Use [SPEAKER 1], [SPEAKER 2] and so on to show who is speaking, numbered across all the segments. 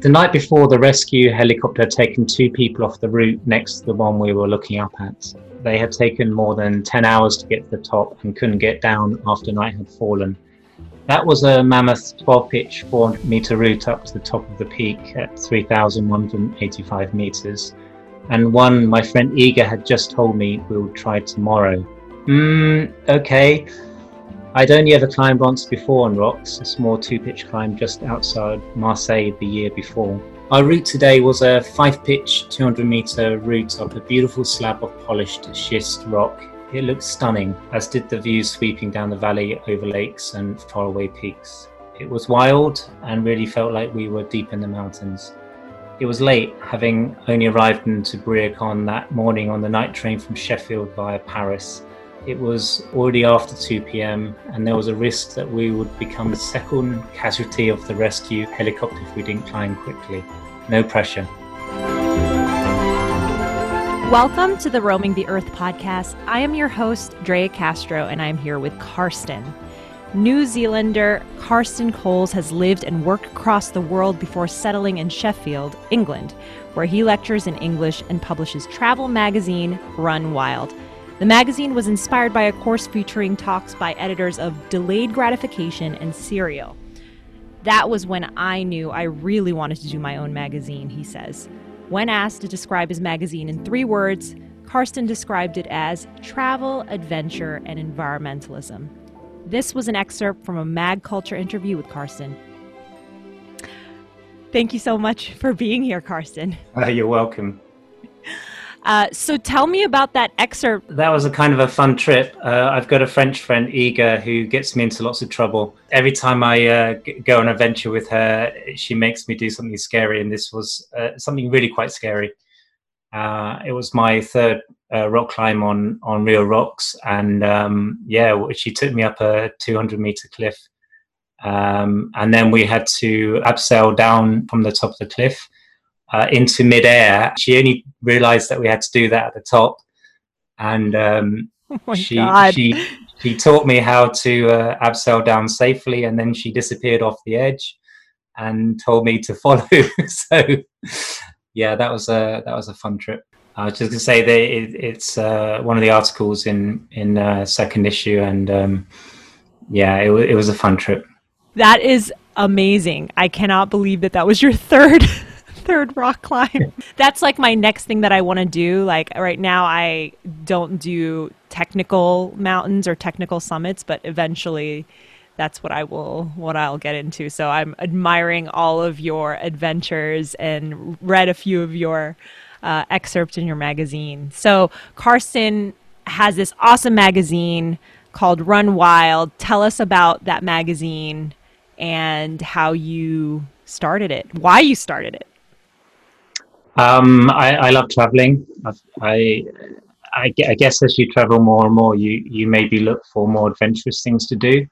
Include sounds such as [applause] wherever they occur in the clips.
[SPEAKER 1] The night before, the rescue helicopter had taken two people off the route next to the one we were looking up at. They had taken more than 10 hours to get to the top and couldn't get down after night had fallen. That was a mammoth 12 pitch, 4 meter route up to the top of the peak at 3,185 meters. And one my friend Iga had just told me we'll try tomorrow. Hmm, okay. I'd only ever climbed once before on rocks, a small two pitch climb just outside Marseille the year before. Our route today was a five pitch, 200 meter route up a beautiful slab of polished schist rock. It looked stunning, as did the views sweeping down the valley over lakes and faraway peaks. It was wild and really felt like we were deep in the mountains. It was late, having only arrived in on that morning on the night train from Sheffield via Paris. It was already after 2 pm, and there was a risk that we would become the second casualty of the rescue helicopter if we didn't climb quickly. No pressure.
[SPEAKER 2] Welcome to the Roaming the Earth podcast. I am your host, Drea Castro, and I'm here with Karsten. New Zealander Karsten Coles has lived and worked across the world before settling in Sheffield, England, where he lectures in English and publishes travel magazine Run Wild. The magazine was inspired by a course featuring talks by editors of Delayed Gratification and Serial. That was when I knew I really wanted to do my own magazine, he says. When asked to describe his magazine in three words, Karsten described it as travel, adventure, and environmentalism. This was an excerpt from a magCulture interview with Karsten. Thank you so much for being here, Karsten.
[SPEAKER 1] Uh, you're welcome.
[SPEAKER 2] Uh, so tell me about that excerpt.
[SPEAKER 1] That was a kind of a fun trip. Uh, I've got a French friend, Iga, who gets me into lots of trouble. Every time I uh, go on a venture with her, she makes me do something scary, and this was uh, something really quite scary. Uh, it was my third rock climb on on real rocks, and um, yeah, she took me up a 200 meter cliff, um, and then we had to abseil down from the top of the cliff uh, into midair. She only realised that we had to do that at the top, and um, [laughs]
[SPEAKER 2] oh
[SPEAKER 1] she
[SPEAKER 2] God.
[SPEAKER 1] she she taught me how to uh, abseil down safely, and then she disappeared off the edge and told me to [laughs] follow. so yeah, that was a that was a fun trip. I was just gonna say that it, it's uh, one of the articles in in uh, second issue, and um, yeah, it, it was a fun trip.
[SPEAKER 2] That is amazing. I cannot believe that that was your [laughs] third third rock climb. [laughs] That's like my next thing that I want to do. Like right now, I don't do technical mountains or technical summits, but eventually that's what I will what I'll get into. So I'm admiring all of your adventures and read a few of your uh, excerpts in your magazine. So Karsten has this awesome magazine called Run Wild. Tell us about that magazine and how you started it, why you started it.
[SPEAKER 1] Um, I, I, love traveling. I, I, I, guess as you travel more and more, you, you maybe look for more adventurous things to do.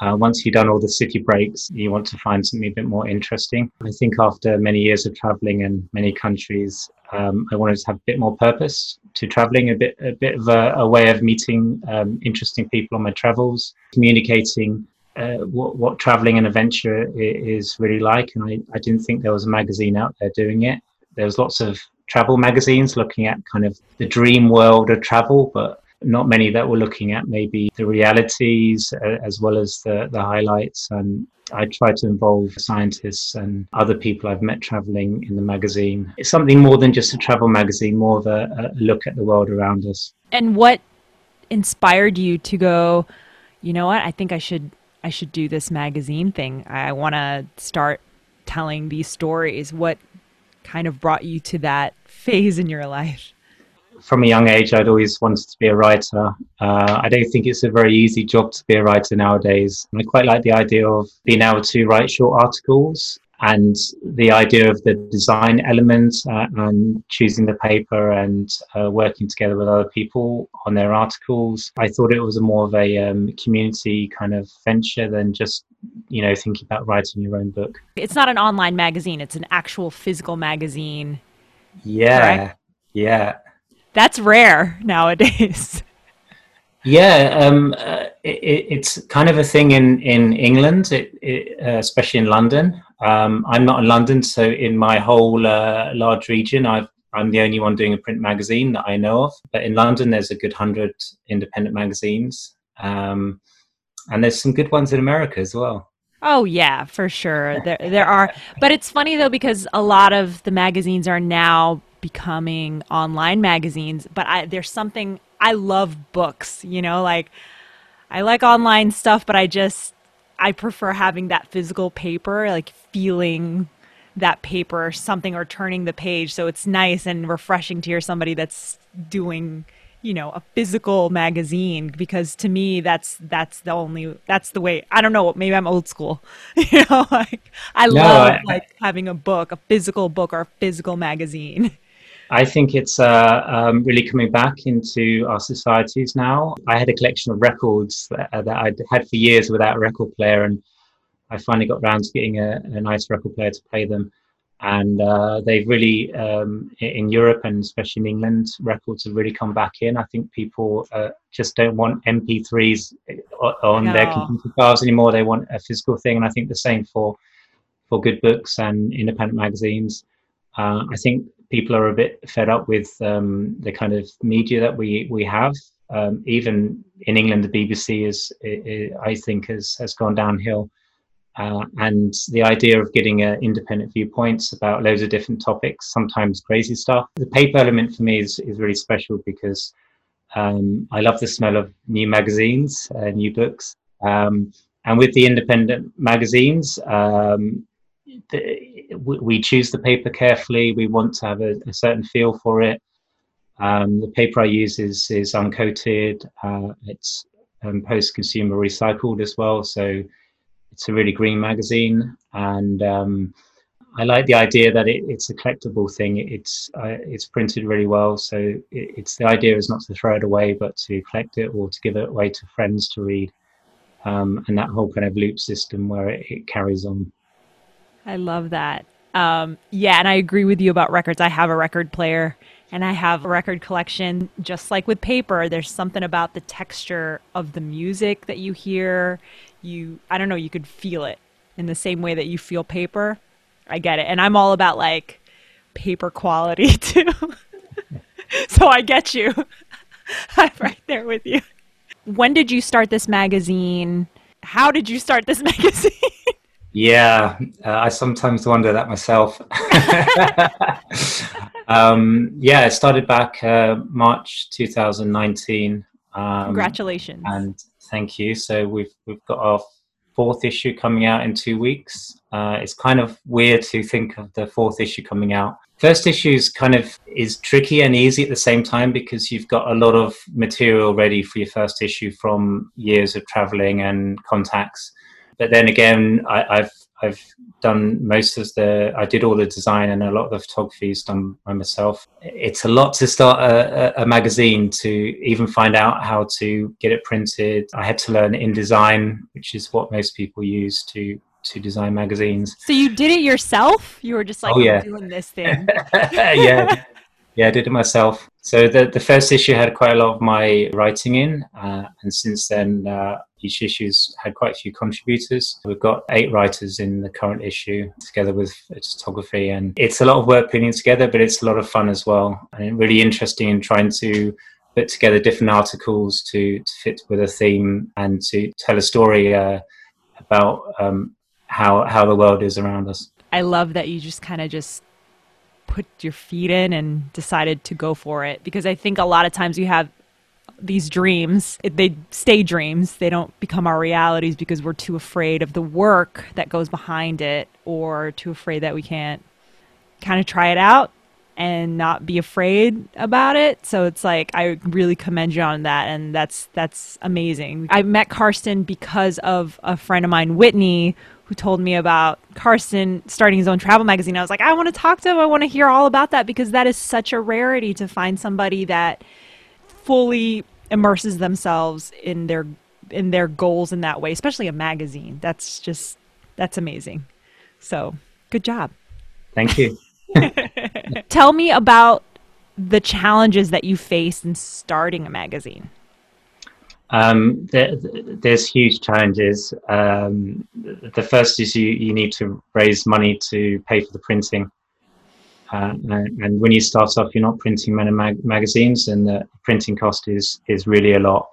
[SPEAKER 1] Uh, once you've done all the city breaks, you want to find something a bit more interesting. I think after many years of traveling in many countries, um, I wanted to have a bit more purpose to traveling, a bit, a bit of a, a way of meeting um, interesting people on my travels, communicating uh, what, what traveling and adventure is really like. And I, I didn't think there was a magazine out there doing it there was lots of travel magazines looking at kind of the dream world of travel, but not many that were looking at maybe the realities uh, as well as the, the highlights. And I try to involve scientists and other people I've met traveling in the magazine. It's something more than just a travel magazine, more of a, a look at the world around us.
[SPEAKER 2] And what inspired you to go, you know what, I think I should I should do this magazine thing. I want to start telling these stories. What kind of brought you to that phase in your life?
[SPEAKER 1] From a young age, I'd always wanted to be a writer. Uh, I don't think it's a very easy job to be a writer nowadays. I quite like the idea of being able to write short articles and the idea of the design element uh, and choosing the paper and uh, working together with other people on their articles. I thought it was a more of a um, community kind of venture than just you know thinking about writing your own book.
[SPEAKER 2] It's not an online magazine; it's an actual physical magazine.
[SPEAKER 1] Yeah, correct? yeah.
[SPEAKER 2] That's rare nowadays. [laughs]
[SPEAKER 1] Yeah, um, uh, it, it's kind of a thing in in England, it, it, uh, especially in London. Um, I'm not in London, so in my whole uh, large region, i am the only one doing a print magazine that I know of. But in London, there's a good hundred independent magazines, um, and there's some good ones in America as well.
[SPEAKER 2] Oh yeah, for sure. There there are, but it's funny though because a lot of the magazines are now becoming online magazines. But I, there's something I love books. You know, like I like online stuff, but I just I prefer having that physical paper, like feeling that paper or something or turning the page. So it's nice and refreshing to hear somebody that's doing you know a physical magazine because to me that's that's the only that's the way i don't know maybe i'm old school [laughs] you know like i no, love I, like having a book a physical book or a physical magazine [laughs]
[SPEAKER 1] i think it's uh, um, really coming back into our societies now i had a collection of records that, uh, that i'd had for years without a record player and i finally got around to getting a, a nice record player to play them and uh, they've really um, in Europe and especially in England, records have really come back in. I think people uh, just don't want MP3s on no. their computer files anymore. They want a physical thing, and I think the same for for good books and independent magazines. Uh, I think people are a bit fed up with um, the kind of media that we we have. Um, even in England, the BBC is, I think, has has gone downhill. Uh, and the idea of getting uh, independent viewpoints about loads of different topics, sometimes crazy stuff. The paper element for me is, is really special because um, I love the smell of new magazines, uh, new books. Um, and with the independent magazines, um, the, we choose the paper carefully. We want to have a, a certain feel for it. Um, the paper I use is, is uncoated, uh, it's um, post consumer recycled as well. So it's a really green magazine, and um, I like the idea that it, it's a collectible thing. It's uh, it's printed really well, so it, it's the idea is not to throw it away, but to collect it or to give it away to friends to read, um, and that whole kind of loop system where it, it carries on.
[SPEAKER 2] I love that. Um, yeah, and I agree with you about records. I have a record player and I have a record collection. Just like with paper, there's something about the texture of the music that you hear you I don't know, you could feel it in the same way that you feel paper. I get it. And I'm all about like paper quality [laughs] too. [laughs] so I get you. [laughs] I'm right there with you. When did you start this magazine? How did you start this magazine?
[SPEAKER 1] Yeah, uh, I sometimes wonder that myself. [laughs] um, yeah, it started back uh, March 2019.
[SPEAKER 2] Um, Congratulations.
[SPEAKER 1] And Thank you. So we've we've got our fourth issue coming out in two weeks. Uh, it's kind of weird to think of the fourth issue coming out. First issue is kind of is tricky and easy at the same time because you've got a lot of material ready for your first issue from years of traveling and contacts. But then again, I, I've I've done most of the, I did all the design and a lot of the photography is done by myself. It's a lot to start a, a, magazine to even find out how to get it printed. I had to learn InDesign, which is what most people use to to design magazines.
[SPEAKER 2] So you did it yourself? You were just like, oh, yeah. doing this thing. [laughs]
[SPEAKER 1] yeah. Yeah, I did it myself. So the the first issue had quite a lot of my writing in, uh, and since then uh, each issue's had quite a few contributors. We've got eight writers in the current issue, together with photography, and it's a lot of work putting it together, but it's a lot of fun as well, and really interesting in trying to put together different articles to, to fit with a theme and to tell a story uh, about um, how how the world is around us.
[SPEAKER 2] I love that you just kind of just put your feet in and decided to go for it. Because I think a lot of times you have these dreams they stay dreams. They don't become our realities because we're too afraid of the work that goes behind it or too afraid that we can't kind of try it out and not be afraid about it. So it's like i really commend you on that. And that's that's amazing. I met karsten because of a friend of mine whitney who told me about Karsten starting his own travel magazine. I was like, I want to talk to him. I want to hear all about that because that is such a rarity to find somebody that fully immerses themselves in their in their goals in that way, especially a magazine. That's just that's amazing. So, good job.
[SPEAKER 1] Thank you. [laughs] [laughs]
[SPEAKER 2] Tell me about the challenges that you faced in starting a magazine.
[SPEAKER 1] Um, there, there's huge challenges. Um, the first is you, you need to raise money to pay for the printing. Uh, and when you start off, you're not printing many mag- magazines, and the printing cost is is really a lot.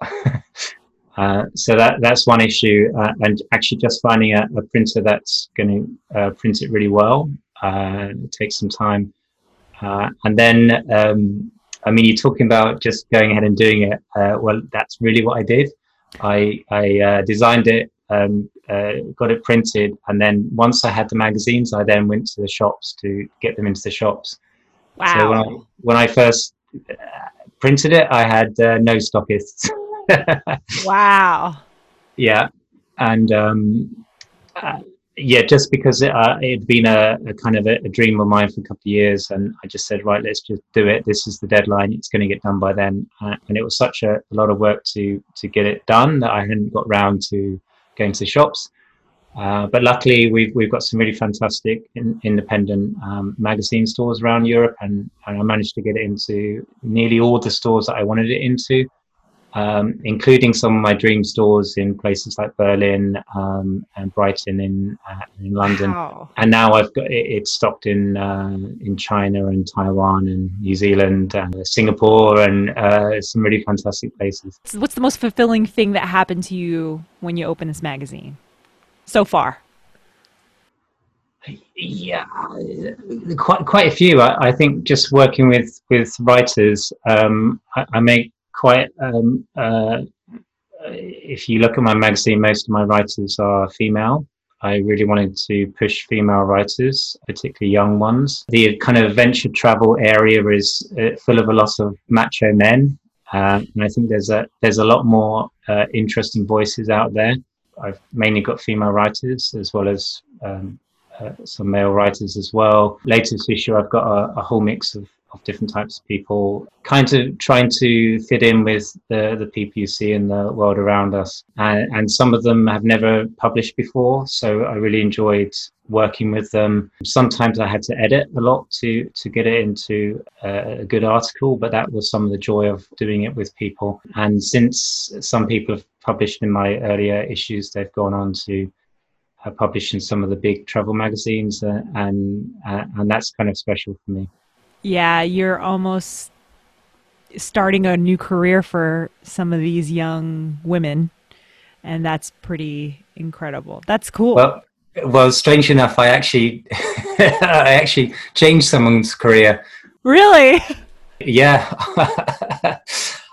[SPEAKER 1] [laughs] uh, so that that's one issue, uh, and actually just finding a, a printer that's going to uh, print it really well uh, takes some time. Uh, and then um, I mean, you're talking about just going ahead and doing it. Uh, well, that's really what I did. I, I uh, designed it, um, uh, got it printed, and then once I had the magazines, I then went to the shops to get them into the shops.
[SPEAKER 2] Wow.
[SPEAKER 1] So when I, when I first uh, printed it, I had uh, no stockists. [laughs]
[SPEAKER 2] wow.
[SPEAKER 1] Yeah. And um, uh, yeah, just because it, uh, it had been a, a kind of a, a, dream of mine for a couple of years, and I just said, right, let's just do it. This is the deadline; it's going to get done by then. Uh, and it was such a, a, lot of work to to get it done that I hadn't got round to going to the shops. Uh, but luckily, we've we've got some really fantastic in, independent um, magazine stores around Europe, and, and I managed to get it into nearly all the stores that I wanted it into um, including some of my dream stores in places like Berlin um, and Brighton in uh, in London.
[SPEAKER 2] Wow.
[SPEAKER 1] And now I've got it, it's stocked in uh, in China and Taiwan and New Zealand and Singapore and uh, some really fantastic places.
[SPEAKER 2] What's the most fulfilling thing that happened to you when you opened this magazine so far?
[SPEAKER 1] Yeah, quite quite a few. I, I think just working with with writers, um, I, I make quite um, uh, if you look at my magazine most of my writers are female. I really wanted to push female writers particularly young ones. The kind of venture travel area is uh, full of a lot of macho men uh, and i think there's a there's a lot more uh, interesting voices out there. I've mainly got female writers as well as um, uh, some male writers as well. Latest issue i've got a, a whole mix of of different types of people, kind of trying to fit in with the, the people you see in the world around us. And, and some of them have never published before, so I really enjoyed working with them. Sometimes I had to edit a lot to, to get it into a, a good article, but that was some of the joy of doing it with people. And since some people have published in my earlier issues, they've gone on to uh, publish in some of the big travel magazines, uh, and uh, and that's kind of special for me.
[SPEAKER 2] Yeah, you're almost starting a new career for some of these young women, and that's pretty incredible. That's cool.
[SPEAKER 1] Well, well, strange enough, I actually, [laughs] I actually changed someone's career.
[SPEAKER 2] Really?
[SPEAKER 1] Yeah. [laughs]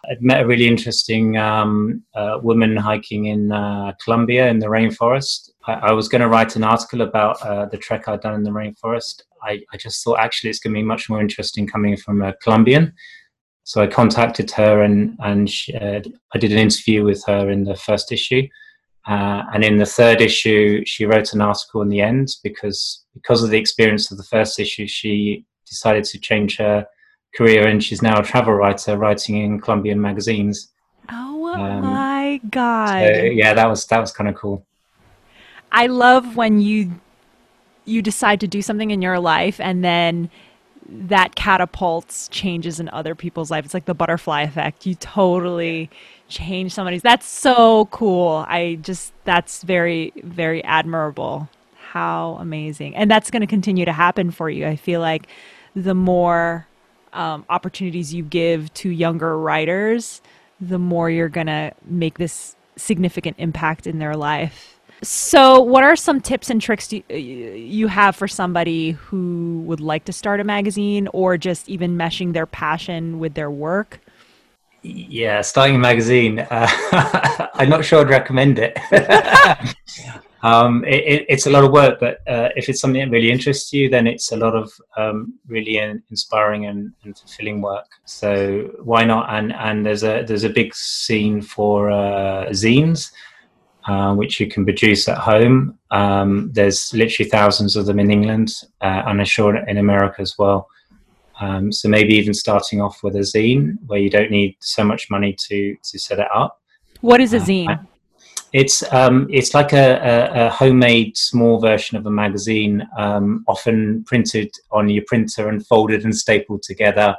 [SPEAKER 1] I'd met a really interesting um, uh, woman hiking in uh, Colombia in the rainforest. I, I was going to write an article about uh, the trek I'd done in the rainforest. I, I just thought actually it's going to be much more interesting coming from a Colombian. So I contacted her and, and she, uh, I did an interview with her in the first issue. Uh, and in the third issue, she wrote an article in the end because because of the experience of the first issue, she decided to change her career and she's now a travel writer writing in Colombian magazines.
[SPEAKER 2] Oh um, my god!
[SPEAKER 1] So, yeah, that was that was kind of cool.
[SPEAKER 2] I love when you you decide to do something in your life and then that catapults changes in other people's life. It's like the butterfly effect. You totally change somebody's. That's so cool. I just that's very very admirable. How amazing. And that's going to continue to happen for you. I feel like the more um, opportunities you give to younger writers, the more you're going to make this significant impact in their life. So, what are some tips and tricks you, you have for somebody who would like to start a magazine or just even meshing their passion with their work?
[SPEAKER 1] Yeah, starting a magazine. Uh, [laughs] I'm not sure I'd recommend it. [laughs] um, it, it, it's a lot of work, but uh, if it's something that really interests you, then it's a lot of um, really inspiring and, and, fulfilling work. So why not? And and there's a there's a big scene for uh, zines. Uh, which you can produce at home. Um, there's literally thousands of them in England, uh, and I'm sure in America as well. Um, so maybe even starting off with a zine where you don't need so much money to to set it up.
[SPEAKER 2] What is a uh, zine?
[SPEAKER 1] It's um, it's like a, a, a, homemade small version of a magazine, um, often printed on your printer and folded and stapled together.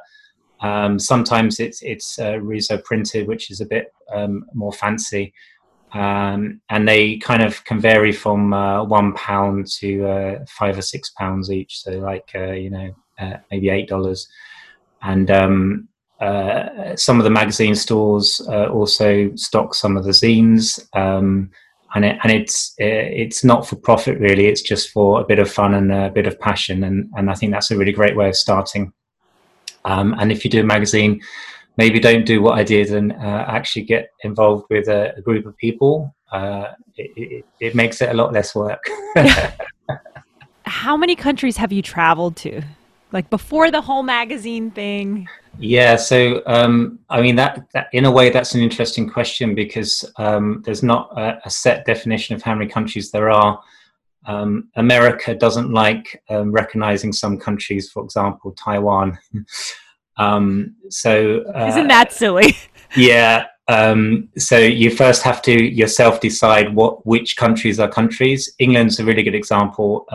[SPEAKER 1] Um, sometimes it's it's uh, Riso printed, which is a bit um, more fancy, um, and they kind of can vary from uh, one pound to uh, five or six pounds each. So like uh, you know uh, maybe eight dollars, and um, uh, some of the magazine stores also stock some of the zines. Um, and it, and it's it's not for profit really. It's just for a bit of fun and a bit of passion, and and I think that's a really great way of starting. Um, and if you do a magazine, maybe don't do what I did and uh, actually get involved with a, a group of people. Uh, it, it, it, makes it a lot less work. [laughs]
[SPEAKER 2] How many countries have you traveled to? Like before the whole magazine thing?
[SPEAKER 1] Yeah, so um, I mean that, that, in a way that's an interesting question because um, there's not a, a, set definition of how many countries there are. Um, America doesn't like um, recognizing some countries, for example, Taiwan. [laughs] Um, so
[SPEAKER 2] uh, isn't that silly? [laughs]
[SPEAKER 1] yeah. Um, so you first have to yourself decide what which countries are countries. England's a really good example.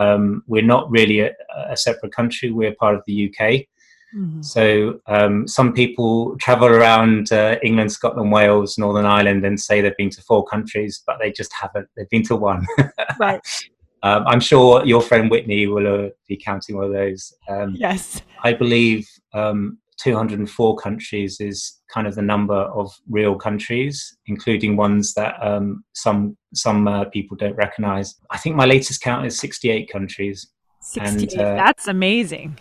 [SPEAKER 1] we're not really a, a separate country. We're part of the UK. Mm-hmm. So um, some people travel around uh, England, Scotland, Wales, Northern Ireland, and say they've been to four countries, but they just haven't. They've been to one. [laughs]
[SPEAKER 2] right.
[SPEAKER 1] Um, I'm sure your friend Whitney will uh, be counting all of those.
[SPEAKER 2] Um, yes.
[SPEAKER 1] I believe um, 204 countries is kind of the number of real countries, including ones that um, some some uh, people don't recognise. I think my latest count is 68 countries.
[SPEAKER 2] 68. And, uh, That's amazing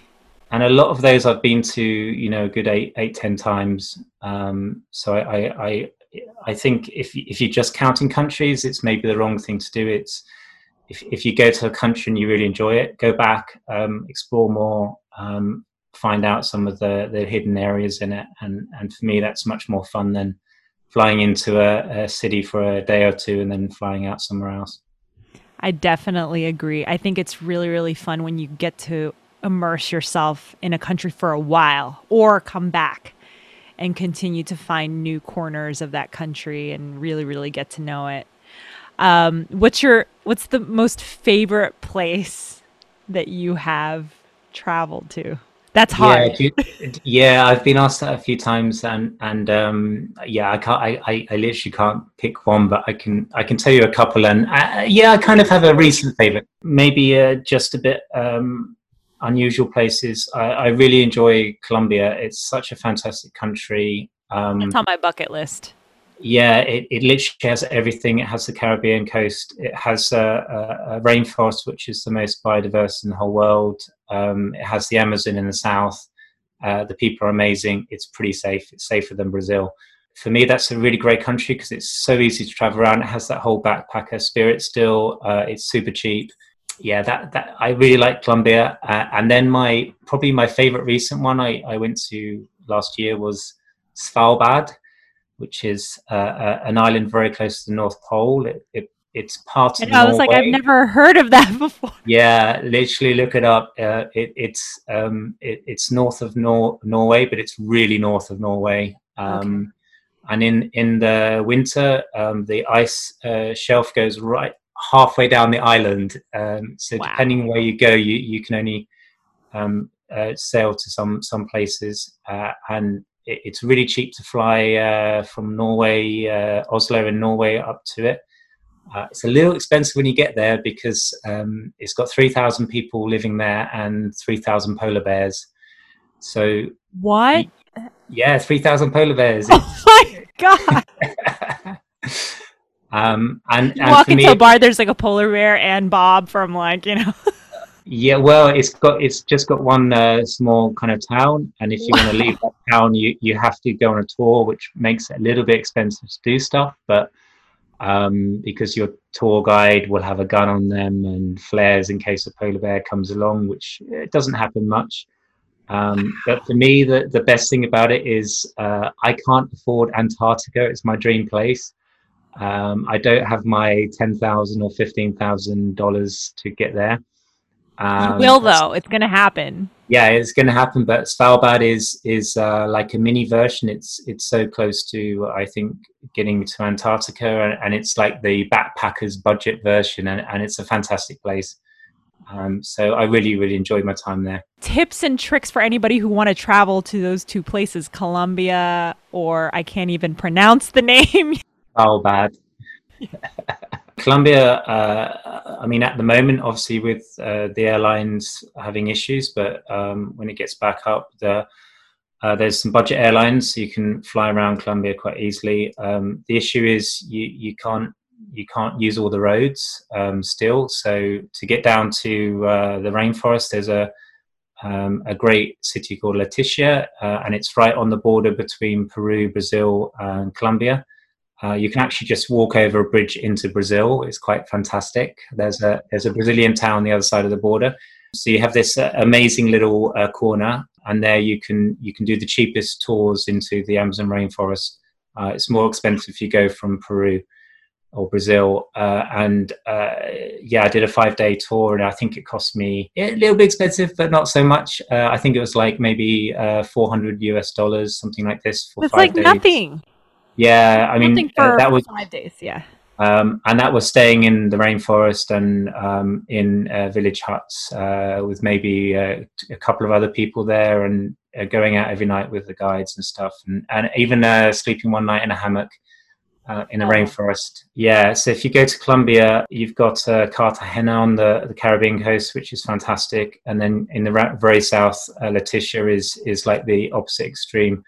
[SPEAKER 1] and a lot of those I've been to, you know, a good eight, eight, ten times. Um, so I, I, I think if if you're just counting countries, it's maybe the wrong thing to do. It's if if you go to a country and you really enjoy it, go back, um, explore more, um, find out some of the the hidden areas in it, and and for me, that's much more fun than flying into a, a city for a day or two and then flying out somewhere else.
[SPEAKER 2] I definitely agree. I think it's really, really fun when you get to immerse yourself in a country for a while or come back and continue to find new corners of that country and really really get to know it um, what's your what's the most favorite place that you have traveled to that's hard
[SPEAKER 1] yeah, yeah i've been asked that a few times and and um, yeah i can't I, I, I literally can't pick one but i can i can tell you a couple and uh, yeah i kind of have a recent favorite maybe uh, just a bit um, unusual places. I, I, really enjoy Colombia. It's such a fantastic country.
[SPEAKER 2] Um, it's on my bucket list.
[SPEAKER 1] Yeah, it, it literally has everything. It has the Caribbean coast. It has a, a, a rainforest, which is the most biodiverse in the whole world. Um, it has the Amazon in the south. Uh, the people are amazing. It's pretty safe. It's safer than Brazil. For me, that's a really great country because it's so easy to travel around. It has that whole backpacker spirit still. Uh, it's super cheap yeah, that that I really like Colombia, uh, and then my probably my favorite recent one I, I went to last year was Svalbard, which is uh, uh, an island very close to the North Pole. It, it it's part of.
[SPEAKER 2] And I was like, I've never heard of that [laughs] before.
[SPEAKER 1] Yeah, literally look it up. Uh, it, it's um, it, it's north of Nor- Norway, but it's really north of Norway. Um, okay. And in in the winter, um, the ice uh, shelf goes right halfway down the island. Um, so wow. depending where you go, you you can only um, uh, sail to some some places, uh, and it, it's really cheap to fly uh, from Norway, uh, Oslo in Norway up to it. Uh, it's a little expensive when you get there because um, it's got three thousand people living there and three thousand polar bears. So
[SPEAKER 2] what?
[SPEAKER 1] yeah, three thousand polar bears.
[SPEAKER 2] Oh [laughs] my god! [laughs]
[SPEAKER 1] Um, and,
[SPEAKER 2] and walk into me, a bar, there's like a polar bear and Bob from like you know. [laughs]
[SPEAKER 1] yeah, well, it's got it's just got one uh, small kind of town, and if you want to leave that town, you you have to go on a tour, which makes it a little bit expensive to do stuff, but. Um, because your tour guide will have a gun on them and flares in case a polar bear comes along, which it doesn't happen much. Um, but for me, the, the best thing about it is uh, I can't afford Antarctica. It's my dream place. Um, I don't have my ten thousand or fifteen thousand dollars to get there.
[SPEAKER 2] Um, will though. It's going to happen.
[SPEAKER 1] Yeah, it's going to happen. But Svalbard is is uh, like a mini version. It's it's so close to I think getting to Antarctica, and, and it's like the backpackers budget version, and, and it's a fantastic place. Um, so I really, really enjoyed my time there.
[SPEAKER 2] Tips and tricks for anybody who want to travel to those two places, Colombia, or I can't even pronounce the [laughs] name.
[SPEAKER 1] Bad. [laughs] Colombia, uh, I mean, at the moment, obviously with uh, the airlines having issues, but um, when it gets back up, the, uh, there's some budget airlines, so you can fly around Colombia quite easily. Um, the issue is you you can't you can't use all the roads um, still. So to get down to uh, the rainforest, there's a um, a great city called Leticia, uh, and it's right on the border between Peru, Brazil, and Colombia. Uh, you can actually just walk over a bridge into Brazil. It's quite fantastic. There's a there's a Brazilian town on the other side of the border. So you have this uh, amazing little uh, corner, and there you can you can do the cheapest tours into the Amazon rainforest. Uh, it's more expensive if you go from Peru or Brazil. Uh, and uh, yeah, I did a five day tour, and I think it cost me a little bit expensive, but not so much. Uh, I think it was like maybe uh, 400 US dollars, something like this for
[SPEAKER 2] it's
[SPEAKER 1] five
[SPEAKER 2] like
[SPEAKER 1] days.
[SPEAKER 2] nothing.
[SPEAKER 1] Yeah, I mean uh, that was
[SPEAKER 2] five days. Yeah.
[SPEAKER 1] um, and that was staying in the rainforest and um, in uh, village huts uh, with maybe uh, a couple of other people there and uh, going out every night with the guides and stuff and, and even uh, sleeping one night in a hammock uh, in the
[SPEAKER 2] Oh.
[SPEAKER 1] rainforest. Yeah, so if you go to Colombia, you've got uh, Cartagena on the, the Caribbean coast, which is fantastic. And then in the ra- very south, uh, Leticia is, is like the opposite extreme.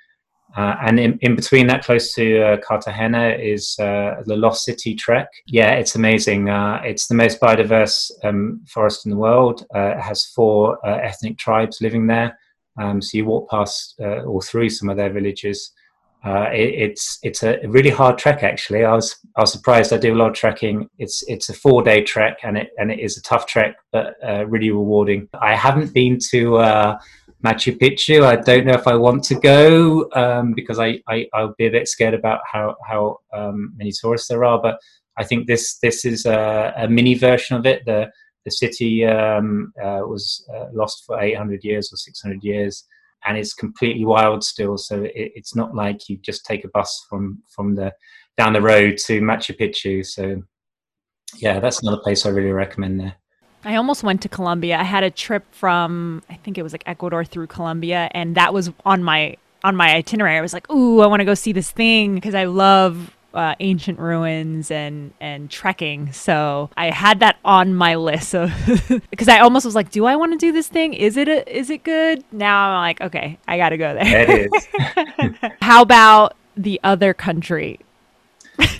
[SPEAKER 1] Uh, and in, in between that, close to uh, Cartagena, is uh, the Lost City Trek. Yeah, it's amazing. Uh, it's the most biodiverse um, forest in the world. Uh, it has four uh, ethnic tribes living there. Um, so you walk past or through some of their villages. It, it's it's a really hard trek. Actually, I was I was surprised. I do a lot of trekking. It's it's a four day trek, and it and it is a tough trek, but really rewarding. I haven't been to. Machu Picchu. I don't know if I want to go um, because I, I I'll be a bit scared about how how um, many tourists there are. But I think this this is a, a mini version of it. The the city um, uh, was uh, lost for 800 years or 600 years, and it's completely wild still. So it, it's not like you just take a bus from from the down the road to Machu Picchu. So yeah, that's another place I really recommend there.
[SPEAKER 2] I almost went to Colombia. I had a trip from I think it was like Ecuador through Colombia, and that was on my on my itinerary. I was like, "Ooh, I want to go see this thing because I love uh, ancient ruins and and trekking." So I had that on my list. So [laughs] because I almost was like, "Do I want to do this thing? Is it a, is it good?" Now I'm like, "Okay, I got to go there." [laughs] How about the other country?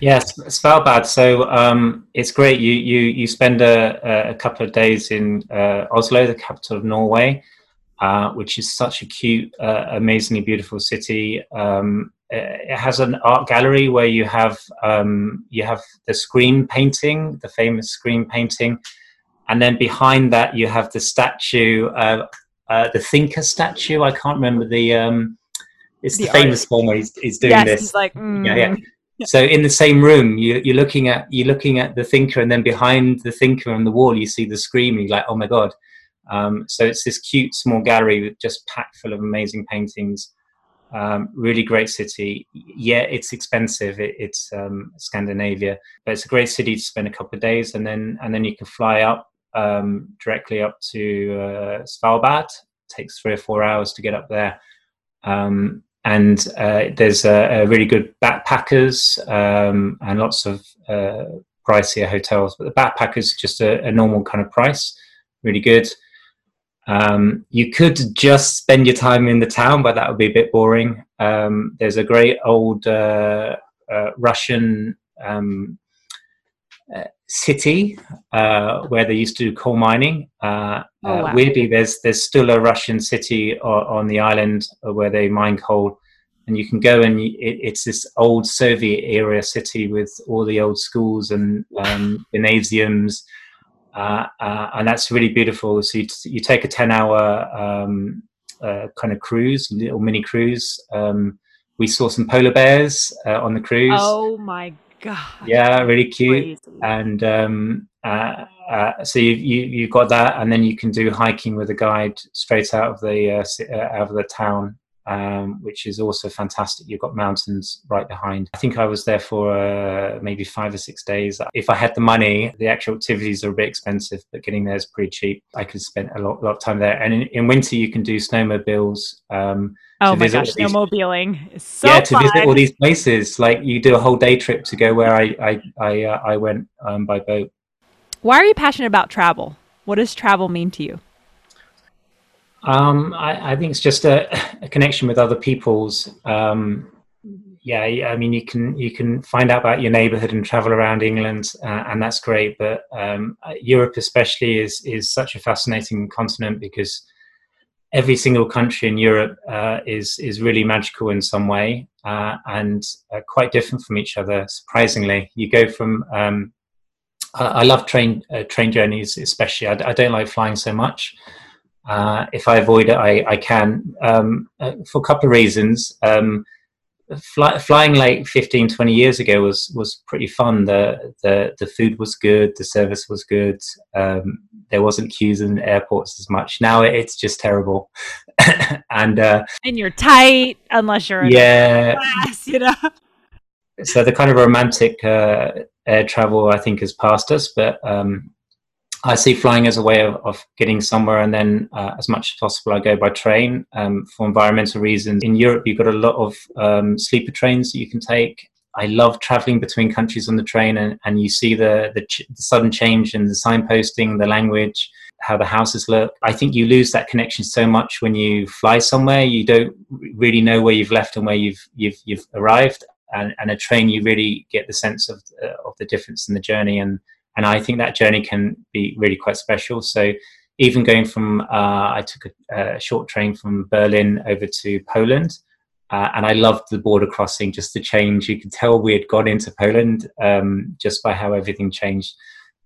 [SPEAKER 1] Yes, Svalbard. So um, it's great. You you you spend a, a couple of days in uh, Oslo, the capital of Norway, uh, which is such a cute, uh, amazingly beautiful city. Um, it has an art gallery where you have um, you have the Scream painting, the famous Scream painting, and then behind that you have the statue, uh, uh, the thinker statue. I can't remember the. Um, it's the,
[SPEAKER 2] The
[SPEAKER 1] famous one where he's, he's doing
[SPEAKER 2] yes,
[SPEAKER 1] this.
[SPEAKER 2] he's like, mm.
[SPEAKER 1] Yeah, yeah. So in the same room, you, you're looking at you're looking at the thinker, and then behind the thinker on the wall, you see the. You're like, oh my god! Um, so it's this cute small gallery with just packed full of amazing paintings. Um, really great city. Yeah, it's expensive. It, it's um, Scandinavia, but it's a great city to spend a couple of days, and then and then you can fly up um, directly up to uh, Svalbard. takes three or four hours to get up there. Um, and uh, there's a, a really good backpackers um, and lots of uh, pricier hotels. But the backpackers just a, a normal kind of price, really good. Um, you could just spend your time in the town, but that would be a bit boring. Um, there's a great old uh, uh, Russian um, city uh, where they used to do coal mining. Uh,
[SPEAKER 2] Oh,
[SPEAKER 1] uh,
[SPEAKER 2] wow.
[SPEAKER 1] Weirdly, there's there's still a Russian city on, on the island where they mine coal, and you can go and it, it's this old Soviet era city with all the old schools and um, gymnasiums, uh, uh, and that's really beautiful. So you, you take a ten hour um, uh, kind of cruise, little mini cruise. Um, we saw some polar bears uh, on the cruise.
[SPEAKER 2] Oh my god!
[SPEAKER 1] yeah, really cute
[SPEAKER 2] Crazy.
[SPEAKER 1] and um, uh, uh, so you, you you've got that, and then you can do hiking with a guide straight out of the uh, uh, out of the town. Um, which is also fantastic. You've got mountains right behind. I think I was there for uh, maybe five or six days. If I had the money, the actual activities are a bit expensive, but getting there is pretty cheap. I could spend a lot, lot of time there. And in, in winter, you can do snowmobiles. Um,
[SPEAKER 2] oh my gosh, snowmobiling is so
[SPEAKER 1] yeah,
[SPEAKER 2] fun.
[SPEAKER 1] to visit all these places. Like you do a whole day trip to go where I I I, uh, I went um, by boat.
[SPEAKER 2] Why are you passionate about travel? What does travel mean to you?
[SPEAKER 1] Um, I, I, think it's just a, a connection with other people's. Um, yeah, I mean, you can you can find out about your neighbourhood and travel around England, uh, and that's great. But um, Europe, especially, is is such a fascinating continent because every single country in Europe uh, is is really magical in some way uh, and uh, quite different from each other. Surprisingly, you go from um, I, I, love train uh, train journeys, especially. I, I, don't like flying so much. Uh, if I avoid it, I, I can um, uh, for a couple of reasons. Um, fly, flying like 15, 20 years ago was was pretty fun. The the the food was good, the service was good. Um, there wasn't queues in airports as much. Now it's just terrible. [laughs] and uh,
[SPEAKER 2] and you're tight unless you're
[SPEAKER 1] yeah,
[SPEAKER 2] class, you know.
[SPEAKER 1] So the kind of romantic uh, air travel, I think, has passed us. But um, I see flying as a way of, of getting somewhere, and then uh, as much as possible, I go by train um, for environmental reasons. In Europe, you've got a lot of um, sleeper trains that you can take. I love traveling between countries on the train, and, and you see the, the, ch- the sudden change in the signposting, the language, how the houses look. I think you lose that connection so much when you fly somewhere. You don't really know where you've left and where you've you've you've arrived. And, and a train, you really get the sense of uh, of the difference in the journey and and I think that journey can be really quite special. So even going from, uh, I took a, a, short train from Berlin over to Poland, uh, and I loved the border crossing, just the change. You could tell we had gone into Poland um, just by how everything changed.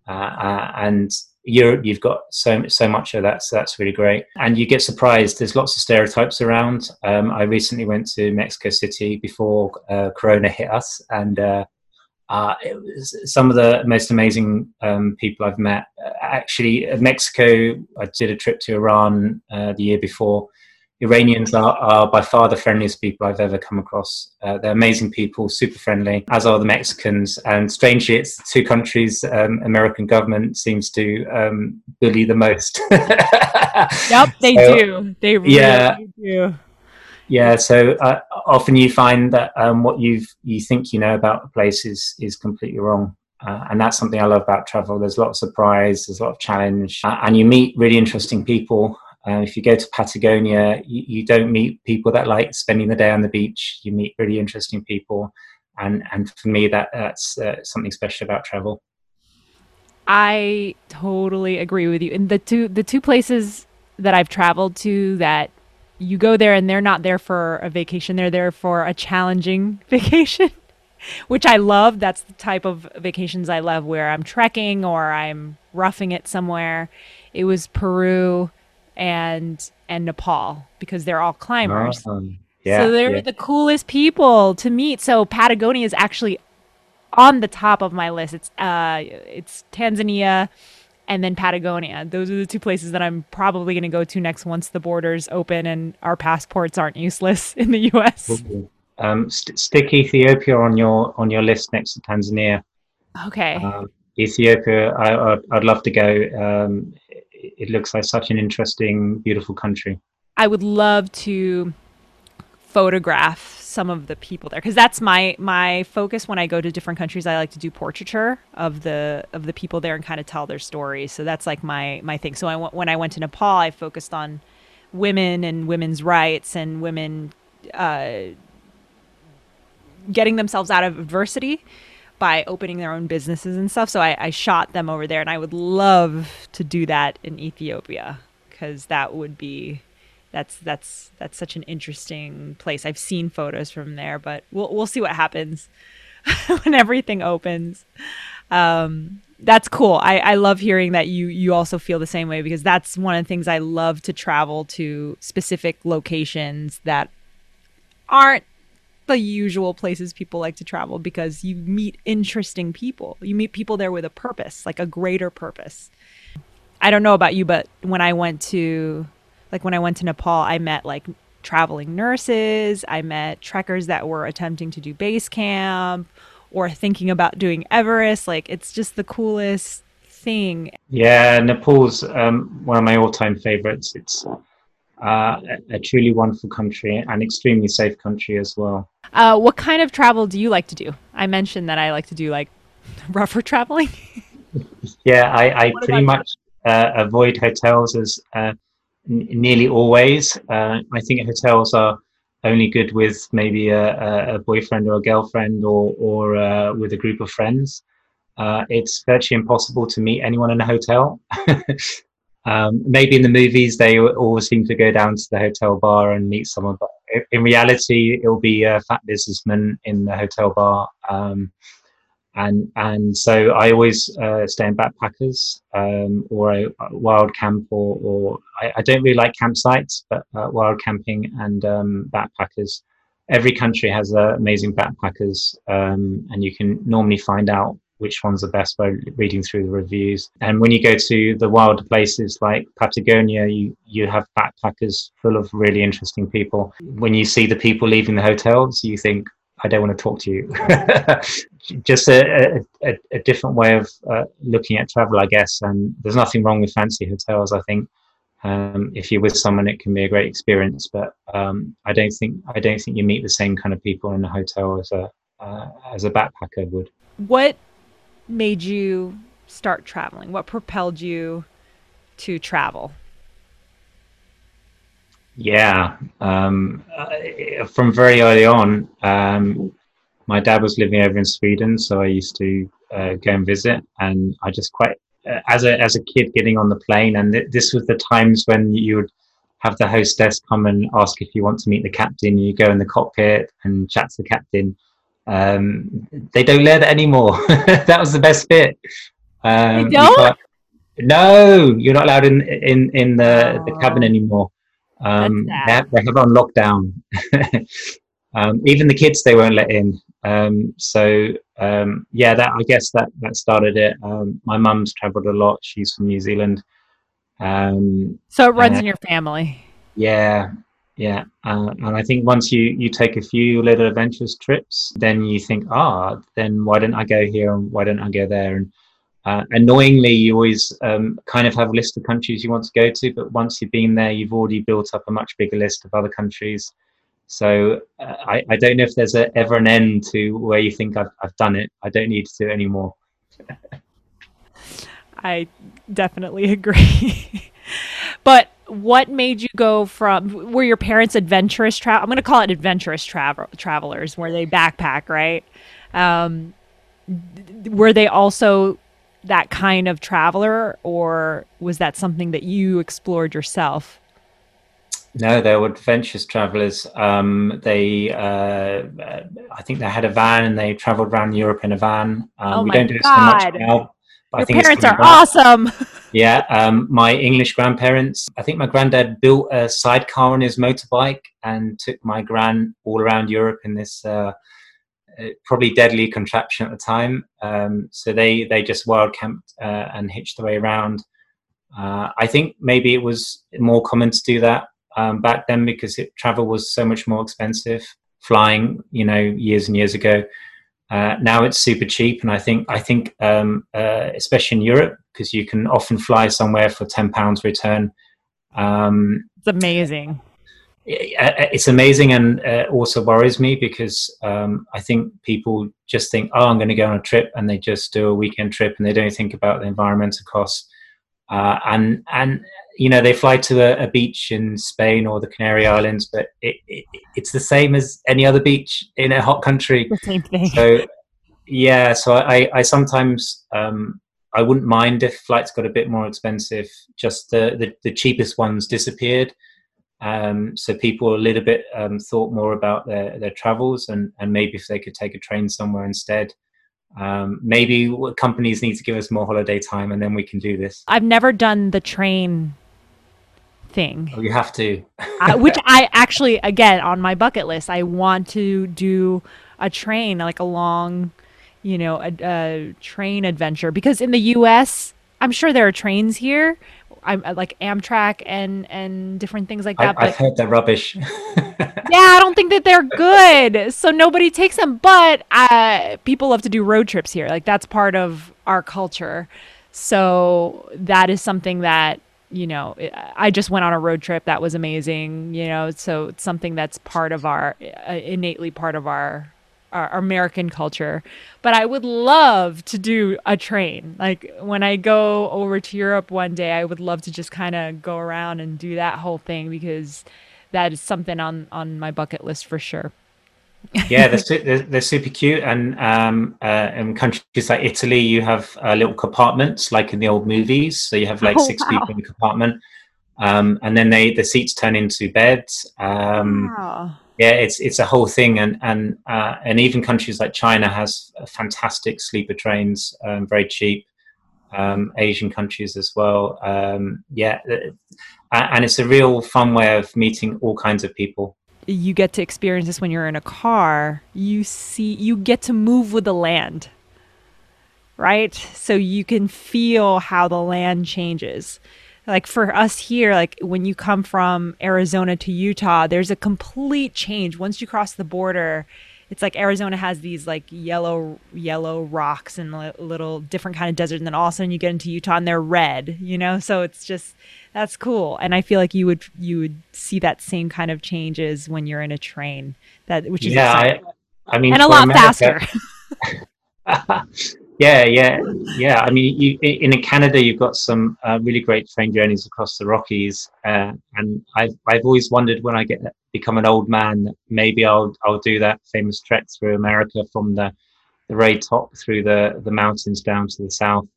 [SPEAKER 1] Uh, uh, and Europe, you've got so so much of that, so that's really great. And you get surprised. There's lots of stereotypes around. Um, I recently went to Mexico City before uh, Corona hit us, and uh, uh, some of the most amazing um, people I've met. Actually, Mexico, I did a trip to Iran uh, the year before. Iranians are, are, by far the friendliest people I've ever come across. Uh, they're amazing people, super friendly, as are the Mexicans. And strangely, it's the two countries um, American government seems to um, bully the most. [laughs]
[SPEAKER 2] yep, they so, do. They really yeah, do.
[SPEAKER 1] Yeah, so uh, often you find that um, what you you think you know about a place is is completely wrong, uh, and that's something I love about travel. There's a lot of surprise, there's a lot of challenge, uh, and you meet really interesting people. Uh, if you go to Patagonia, you, you, don't meet people that like spending the day on the beach. You meet really interesting people, and and for me, that that's uh, something special about travel.
[SPEAKER 2] I totally agree with you. And the two the two places that I've traveled to that you go there and they're not there for a vacation. They're there for a challenging [laughs] vacation which i love. That's the type of vacations i love where i'm trekking or i'm roughing it somewhere. It was peru and and nepal because they're all climbers.
[SPEAKER 1] Awesome. yeah,
[SPEAKER 2] so they're
[SPEAKER 1] yeah.
[SPEAKER 2] the coolest people to meet. So patagonia is actually on the top of my list. It's uh it's tanzania and then Patagonia. Those are the two places that I'm probably going to go to next once the borders open and our passports aren't useless [laughs] in the U.S.
[SPEAKER 1] Um, st- stick Ethiopia on your on your list next to Tanzania.
[SPEAKER 2] Okay.
[SPEAKER 1] Um, Ethiopia, I, would love to go. Um, it, it looks like such an interesting, beautiful country.
[SPEAKER 2] I would love to photograph some of the people there because that's my my focus when I go to different countries. I like to do portraiture of the of the people there and kind of tell their stories. So that's like my my thing. So I when I went to Nepal, I focused on women and women's rights and women uh, getting themselves out of adversity by opening their own businesses and stuff. So I, I shot them over there, and I would love to do that in Ethiopia because that would be that's that's that's such an interesting place. I've seen photos from there, but we'll we'll see what happens [laughs] when everything opens. Um, that's cool. I, I love hearing that you you also feel the same way because that's one of the things I love to travel to specific locations that aren't the usual places people like to travel because you meet interesting people. You meet people there with a purpose, like a greater purpose. I don't know about you, but when I went to like when I went to Nepal, I met like traveling nurses. I met trekkers that were attempting to do base camp or thinking about doing Everest. Like it's just the coolest thing.
[SPEAKER 1] Yeah, Nepal's um, one of my all-time favorites. It's uh, a, a truly wonderful country and extremely safe country as well.
[SPEAKER 2] Uh, what kind of travel do you like to do? I mentioned that I like to do like [laughs] rougher traveling.
[SPEAKER 1] yeah, I, I pretty much uh, avoid hotels as uh, n- nearly always. Uh, I think hotels are only good with maybe a, a boyfriend or a girlfriend or, or uh, with a group of friends. Uh, it's virtually impossible to meet anyone in a hotel. [laughs] um, maybe in the movies they always seem to go down to the hotel bar and meet someone, but in reality, it'll be a fat businessman in the hotel bar. Um, and and so I always uh, stay in backpackers um, or a, wild camp or, or I, I, don't really like campsites, but uh, wild camping and um, backpackers. Every country has uh, amazing backpackers, um, and you can normally find out which one's the best by reading through the reviews. And when you go to the wild places like Patagonia, you you have backpackers full of really interesting people. When you see the people leaving the hotels, you think, I don't want to talk to you. [laughs] Just a, a, a, different way of uh, looking at travel, I guess. And there's nothing wrong with fancy hotels. I think um, if you're with someone, it can be a great experience. But um, I don't think I don't think you meet the same kind of people in a hotel as a uh, as a backpacker would.
[SPEAKER 2] What made you start traveling? What propelled you to travel?
[SPEAKER 1] Yeah, um, uh, from very early on, um, my dad was living over in Sweden, so I used to uh, go and visit, and I just quite uh, as a as a kid getting on the plane, and th- this was the times when you would have the hostess come and ask if you want to meet the captain. You go in the cockpit and chat to the captain. Um, they don't let that anymore. [laughs] that was the best bit.
[SPEAKER 2] Um, they don't.
[SPEAKER 1] You no, you're not allowed in in in the, oh. the cabin anymore. Um, they, have, they have on lockdown. [laughs] um, even the kids they won't let in. Um, so um, yeah, that I guess that that started it. Um, my mum's travelled a lot. She's from New Zealand. Um,
[SPEAKER 2] so it runs uh, in your family.
[SPEAKER 1] Yeah, yeah, uh, and I think once you you take a few little adventurous trips, then you think, ah, oh, then why don't I go here and why don't I go there? And uh, annoyingly, you always um, kind of have a list of countries you want to go to, but once you've been there, you've already built up a much bigger list of other countries. So uh, I, I don't know if there's a, ever an end to where you think I've, I've done it. I don't need to do it anymore. [laughs]
[SPEAKER 2] I definitely agree. [laughs] but what made you go from were your parents adventurous travel? I'm going to call it adventurous travel travelers, where they backpack, right? Um, were they also that kind of traveler, or was that something that you explored yourself?
[SPEAKER 1] No, they were adventurous travelers. Um, they, uh, I think they had a van and they traveled around Europe in a van. Um,
[SPEAKER 2] oh we don't do it so much now. Your parents are awesome. [laughs]
[SPEAKER 1] yeah, um, my English grandparents. I think my granddad built a sidecar on his motorbike and took my gran all around Europe in this uh, probably deadly contraption at the time. Um, so they they just wild camped uh, and hitched the way around. Uh, I think maybe it was more common to do that um, back then because it, travel was so much more expensive. Flying, you know, years and years ago. Uh, now it's super cheap, and I think I think um, uh, especially in Europe because you can often fly somewhere for ten pounds return. Um,
[SPEAKER 2] it's amazing
[SPEAKER 1] it's amazing and uh, also worries me because um, I think people just think, oh, I'm going to go on a trip, and they just do a weekend trip, and they don't think about the environmental costs. Uh, and and you know they fly to a, a, beach in Spain or the Canary Islands, but it, it, it's the same as any other beach in a hot country.
[SPEAKER 2] The same thing.
[SPEAKER 1] So yeah, so I, I sometimes um, I wouldn't mind if flights got a bit more expensive. Just the, the, the cheapest ones disappeared um, so people a little bit um, thought more about their, their travels and, and maybe if they could take a train somewhere instead. Um, maybe companies need to give us more holiday time and then we can do this.
[SPEAKER 2] I've never done the train thing.
[SPEAKER 1] Oh, you have to.
[SPEAKER 2] uh, which [laughs] I actually, again, on my bucket list, I want to do a train, like a long, you know, a, a train adventure. Because in the US, I'm sure there are trains here, I'm like Amtrak and and different things like that.
[SPEAKER 1] I, have heard they're rubbish. [laughs]
[SPEAKER 2] yeah, I don't think that they're good. So nobody takes them. But uh, people love to do road trips here. Like that's part of our culture. So that is something that you know I just went on a road trip that was amazing. You know, so it's something that's part of our uh, innately part of our our American culture, but I would love to do a train. Like when I go over to Europe one day, I would love to just kind of go around and do that whole thing because that is something on on my bucket list for sure.
[SPEAKER 1] yeah, they're, they're, they're, super cute, and um, uh, in countries like Italy, you have uh, little compartments like in the old movies. So you have like oh, six wow. people in a compartment, um, and then they the seats turn into beds. Um, wow yeah, it's it's a whole thing, and and uh, and even countries like China has fantastic sleeper trains, um, very cheap. Um, Asian countries as well. Um, yeah, uh, and it's a real fun way of meeting all kinds of people.
[SPEAKER 2] You get to experience this when you're in a car. You see, you get to move with the land, right? So you can feel how the land changes like for us here like when you come from arizona to utah there's a complete change. Once you cross the border it's like arizona has these like yellow yellow rocks and little different kind of desert and then all of a sudden you get into utah and they're red you know? So it's just that's cool. And i feel like you would you would see that same kind of changes when you're in a train that which is
[SPEAKER 1] yeah I, I, mean
[SPEAKER 2] and a lot America,
[SPEAKER 1] faster [laughs] [laughs] Yeah, yeah, yeah. I mean, you, in Canada, you've got some uh, really great train journeys across the Rockies, uh, and I've I've always wondered when I get become an old man, maybe I'll I'll do that famous trek through America from the the very top through the the mountains down to the south.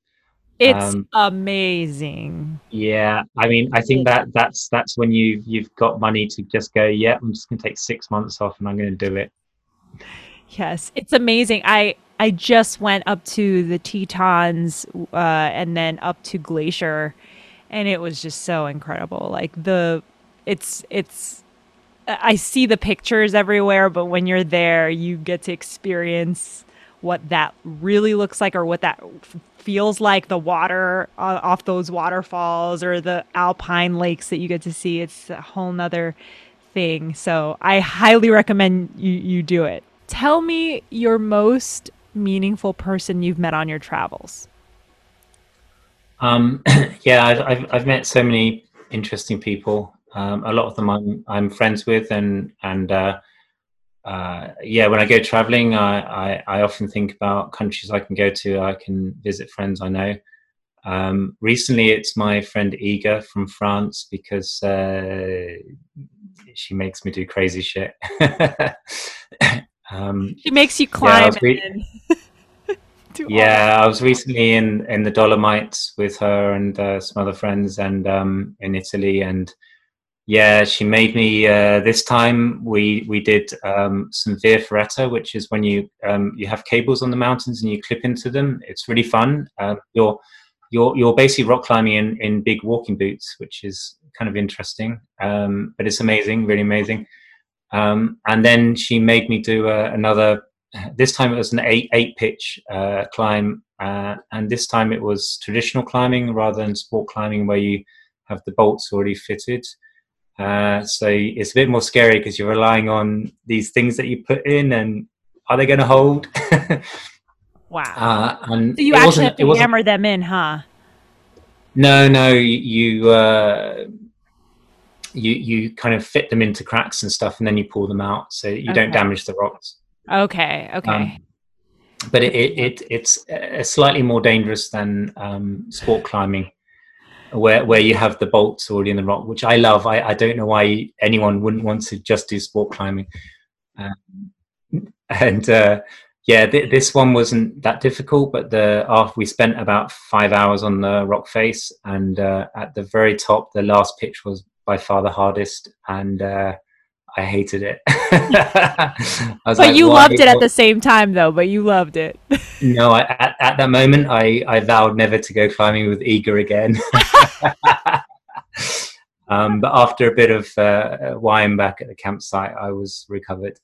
[SPEAKER 2] It's um, amazing.
[SPEAKER 1] Yeah, I mean, I think that that's that's when you you've got money to just go. Yeah, I'm just going to take six months off, and I'm going to do it.
[SPEAKER 2] Yes, it's amazing. I I just went up to the Tetons uh, and then up to Glacier, and it was just so incredible. Like the, it's it's, I see the pictures everywhere, but when you're there, you get to experience what that really looks like or what that feels like. The water uh, off those waterfalls or the alpine lakes that you get to see. It's a whole nother thing. So I highly recommend you you do it. Tell me your most meaningful person you've met on your travels?
[SPEAKER 1] Um, [clears throat] yeah, I've, I've, met so many interesting people. Um, a lot of them I'm, I'm friends with, and and uh, uh, yeah, when I go traveling, I, I, I, often think about countries I can go to. I can visit friends I know. Um, recently, it's my friend Iga from France because uh, she makes me do crazy shit. [laughs]
[SPEAKER 2] Um, she makes you climb. Yeah, re-
[SPEAKER 1] yeah I [laughs] was recently in in the Dolomites with her and uh, some other friends, and um, in Italy, and yeah, she made me. Uh, this time we we did um, some via ferrata, which is when you um, you have cables on the mountains and you clip into them. It's really fun. Uh, you're you're you're basically rock climbing in in big walking boots, which is kind of interesting. Um, but it's amazing, really amazing. Um, and then she made me do uh, another. This time it was an eight eight pitch uh, climb, uh, and this time it was traditional climbing rather than sport climbing where you have the bolts already fitted. Uh, so it's a bit more scary because you're relying on these things that you put in, and are they going to hold?
[SPEAKER 2] wow! [laughs] Uh, and so you actually have to hammer them in, huh?
[SPEAKER 1] No, no, you uh, you you kind of fit them into cracks and stuff, and then you pull them out so you okay. don't damage the rocks.
[SPEAKER 2] Okay. Okay. Um,
[SPEAKER 1] but it, it, it it's uh, slightly more dangerous than um, sport climbing, where where you have the bolts already in the rock, which I love. I, I don't know why anyone wouldn't want to just do sport climbing. Um, and uh, yeah, th- this one wasn't that difficult, but the after we spent about five hours on the rock face, and uh, at the very top, the last pitch was by far the hardest, and uh, I hated it. [laughs]
[SPEAKER 2] but like, you loved it at the same time, though. But you loved it. [laughs]
[SPEAKER 1] no, I, at, at that moment, I, I vowed never to go climbing with Iga again. [laughs] um, but after a bit of uh, wine back at the campsite, I was recovered.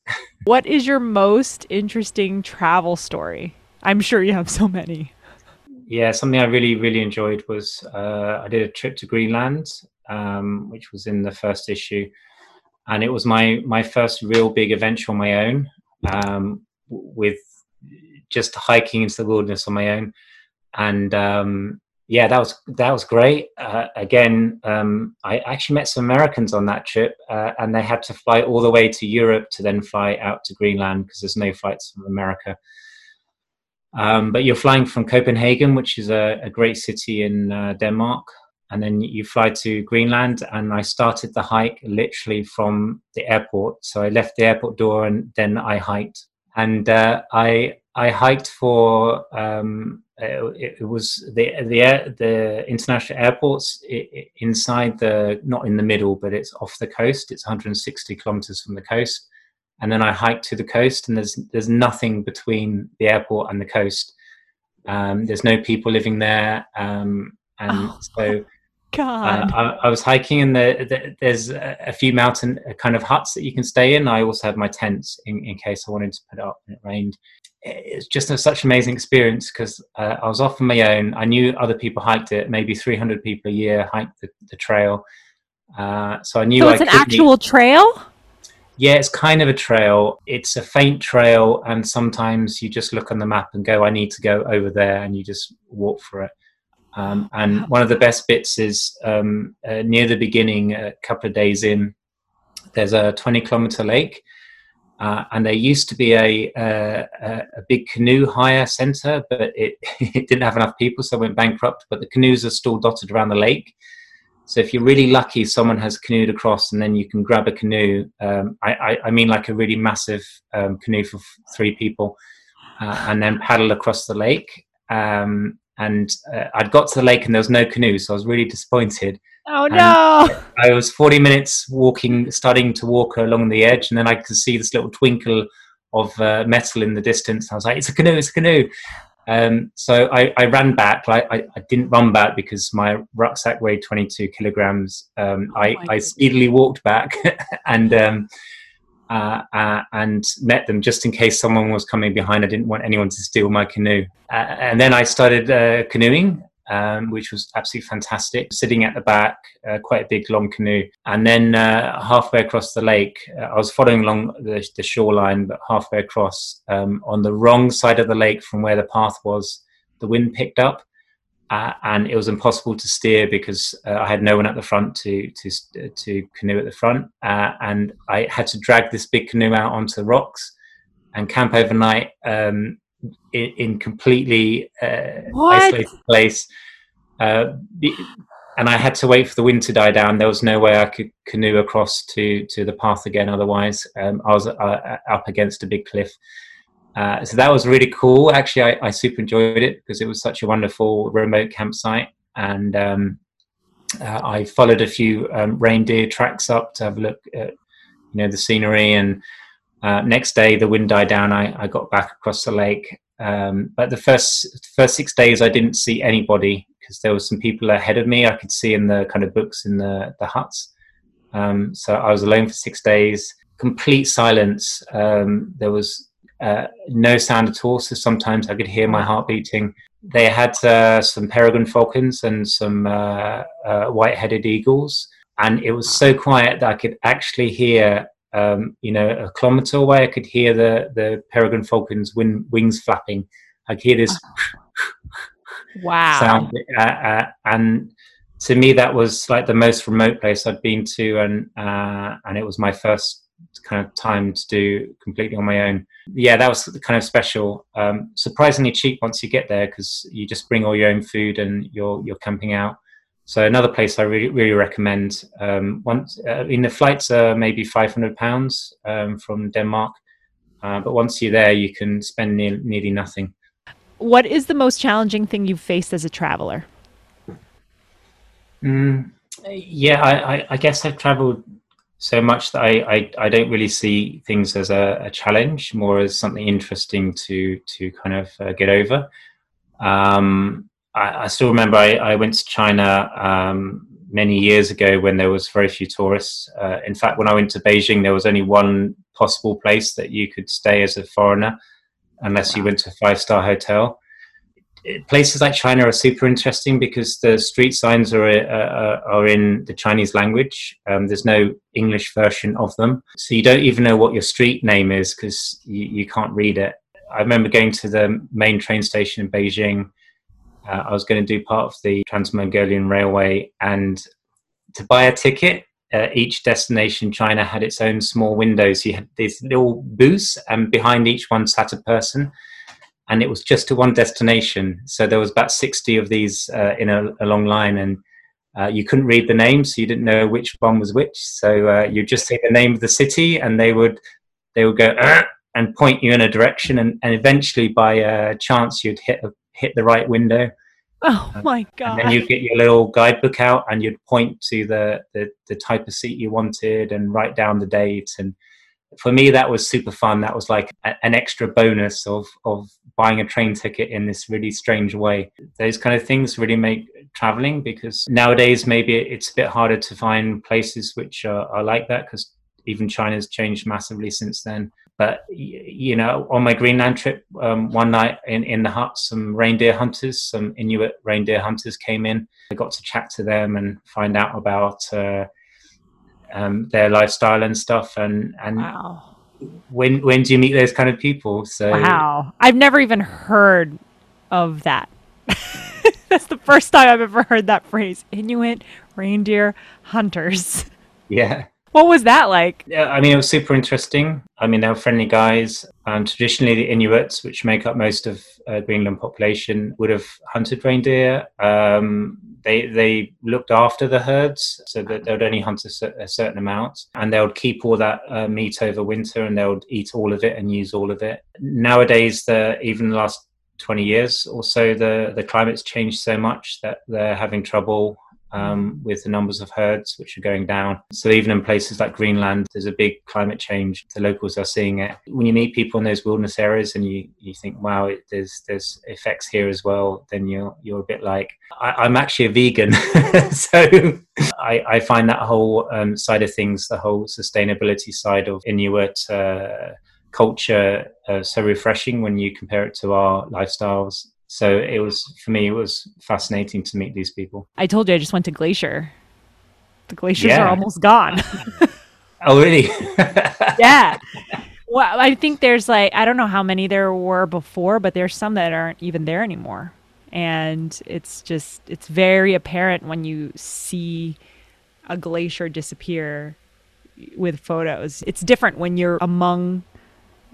[SPEAKER 2] what is your most interesting travel story? I'm sure you have so many.
[SPEAKER 1] yeah, something I really, really enjoyed was uh, I did a trip to Greenland, um, which was in the first issue, and it was my my first real big adventure on my own, um, with just hiking into the wilderness on my own, and um, yeah, that was that was great. Uh, again, um, I actually met some Americans on that trip, uh, and they had to fly all the way to Europe to then fly out to Greenland because there's no flights from America. Um, but you're flying from Copenhagen, which is a, a great city in uh, Denmark, and then you fly to Greenland. And I started the hike literally from the airport. So I left the airport door, and then I hiked. And uh, I I hiked for um, it, it, was the the air, the international airports inside the not in the middle, but it's off the coast. It's 160 kilometers from the coast, and then I hiked to the coast, and there's there's nothing between the airport and the coast. Um, there's no people living there, um, and oh, so.
[SPEAKER 2] God.
[SPEAKER 1] Uh, I, I, was hiking, and the, the, there's a, few mountain kind of huts that you can stay in. I also had my tents in, in case I wanted to put it up and it rained it's just a, such an amazing experience because uh, I was off on my own. I knew other people hiked it. Maybe 300 people a year hiked the, the trail. Uh, so I knew.
[SPEAKER 2] So it's
[SPEAKER 1] I
[SPEAKER 2] an actual meet. trail.
[SPEAKER 1] Yeah, it's kind of a trail. It's a faint trail, and sometimes you just look on the map and go, "I need to go over there," and you just walk for it. Um, and one of the best bits is um, uh, near the beginning, a couple of days in. There's a 20 kilometer lake, uh, and there used to be a, a, a big canoe hire center, but it, [laughs] it didn't have enough people, so it went bankrupt. But the canoes are still dotted around the lake. So if you're really lucky, someone has canoed across, and then you can grab a canoe. Um, I, I, I, mean, like a really massive um, canoe for f- three people, uh, and then paddle across the lake. Um, and uh, I'd got to the lake, and there was no canoe, so I was really disappointed.
[SPEAKER 2] Oh no!
[SPEAKER 1] I was 40 minutes walking, starting to walk along the edge, and then I could see this little twinkle of uh, metal in the distance. I was like, "It's a canoe! It's a canoe!" Um, so I, I, ran back. I, I, I, didn't run back because my rucksack weighed 22 kilograms. Um, oh I, I, speedily walked back [laughs] and um, uh, uh, and met them just in case someone was coming behind. I didn't want anyone to steal my canoe. Uh, and then I started uh, canoeing um, which was absolutely fantastic. Sitting at the back, uh, quite a big long canoe. And then uh, halfway across the lake, I was following along the, the shoreline, but halfway across, um, on the wrong side of the lake from where the path was, the wind picked up. Uh, and it was impossible to steer because uh, I had no one at the front to to to canoe at the front, uh, and I had to drag this big canoe out onto the rocks and camp overnight um, in, in completely uh, isolated place. Uh, and I had to wait for the wind to die down. There was no way I could canoe across to to the path again. Otherwise, um, I was uh, uh up against a big cliff. Uh, so that was really cool. Actually, I, I, super enjoyed it because it was such a wonderful remote campsite, and um, uh, I followed a few um, reindeer tracks up to have a look at you know the scenery and uh, next day, the wind died down. I, I got back across the lake. Um, but the first first six days, I didn't see anybody because there were some people ahead of me. I could see in the kind of books in the the huts. Um, so I was alone for six days. Complete silence. Um, there was uh, no sound at all. So sometimes I could hear my heart beating. They had uh, some peregrine falcons and some uh, uh white-headed eagles, and it was so quiet that I could actually hear um, you know, a kilometer away, I could hear the the peregrine falcon's wing, wings flapping. I could hear this
[SPEAKER 2] wow
[SPEAKER 1] sound, uh, uh, and to me, that was like the most remote place I'd been to, and uh, and it was my first kind of time to do completely on my own. Yeah, that was kind of special. Um, surprisingly cheap once you get there because you just bring all your own food and you're you're camping out. So another place I really, really recommend. Um, once uh, in the flights are maybe five hundred pounds um, from Denmark, uh, but once you're there, you can spend ne- nearly nothing.
[SPEAKER 2] What is the most challenging thing you've faced as a traveler?
[SPEAKER 1] Mm, yeah, I, I, I, guess I've traveled so much that I, I, I don't really see things as a, a, challenge, more as something interesting to to kind of uh, get over. Um, I, I still remember I, I, went to China um, many years ago when there was very few tourists. Uh, in fact, when I went to Beijing, there was only one possible place that you could stay as a foreigner, unless wow. you went to a five-star hotel. Places like China are super interesting because the street signs are uh, are in the Chinese language. Um, there's no English version of them, so you don't even know what your street name is because you, you can't read it. I remember going to the main train station in Beijing. Uh, I was going to do part of the Trans Mongolian Railway, and to buy a ticket, uh, each destination China had its own small windows. You had these little booths, and behind each one sat a person and it was just to one destination. So there was about 60 of these uh, in a, a, long line, and uh, you couldn't read the names, so you didn't know which one was which. So uh, you just say the name of the city, and they would they would go and point you in a direction, and, and eventually, by uh, chance, you'd hit a, hit the right window.
[SPEAKER 2] Oh my god!
[SPEAKER 1] And then you'd get your little guidebook out, and you'd point to the, the the type of seat you wanted, and write down the date and for me that was super fun that was like a, an extra bonus of of buying a train ticket in this really strange way those kind of things really make traveling because nowadays maybe it's a bit harder to find places which are, are like that because even china's changed massively since then but you know on my greenland trip um, one night in, in the hut some reindeer hunters some inuit reindeer hunters came in i got to chat to them and find out about uh, um, their lifestyle and stuff. And and wow. When when do you meet those kind of people? So
[SPEAKER 2] wow, I've never even heard of that. [laughs] That's the first time I've ever heard that phrase: Inuit reindeer hunters.
[SPEAKER 1] Yeah.
[SPEAKER 2] What was that like?
[SPEAKER 1] Yeah, I mean, it was super interesting. I mean, they were friendly guys. Um, traditionally, the Inuits, which make up most of uh, Greenland population, would have hunted reindeer. Um, they they looked after the herds, so that they would only hunt a, a certain amount, and they would keep all that uh, meat over winter, and they would eat all of it and use all of it. Nowadays, the even the last 20 years or so, the the climate's changed so much that they're having trouble um, with the numbers of herds which are going down. So even in places like Greenland, there's a big climate change. The locals are seeing it. When you meet people in those wilderness areas and you, you think, wow, it, there's there's effects here as well, then you're you're a bit like, I, am actually a vegan, [laughs] so I, I, find that whole um, side of things, the whole sustainability side of Inuit. Uh, culture uh, so refreshing when you compare it to our lifestyles so it was for me it was fascinating to meet these people.
[SPEAKER 2] I told you i just went to glacier. The glaciers yeah. are almost gone. [laughs]
[SPEAKER 1] Oh really? [laughs]
[SPEAKER 2] Yeah. Well i think there's like i don't know how many there were before but there's some that aren't even there anymore. And it's just it's very apparent when you see a glacier disappear with photos. It's different when you're among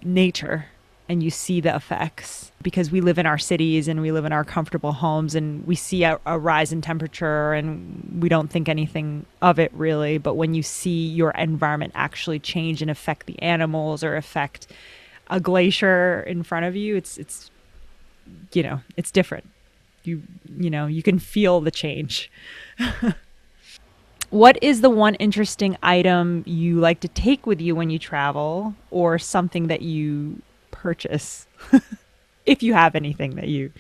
[SPEAKER 2] nature and you see the effects because we live in our cities and we live in our comfortable homes and we see a, a, rise in temperature and we don't think anything of it really. But when you see your environment actually change and affect the animals or affect a glacier in front of you it's it's you know it's different. You you know you can feel the change. [laughs] What is the one interesting item you like to take with you when you travel or something that you purchase [laughs] if you have anything that you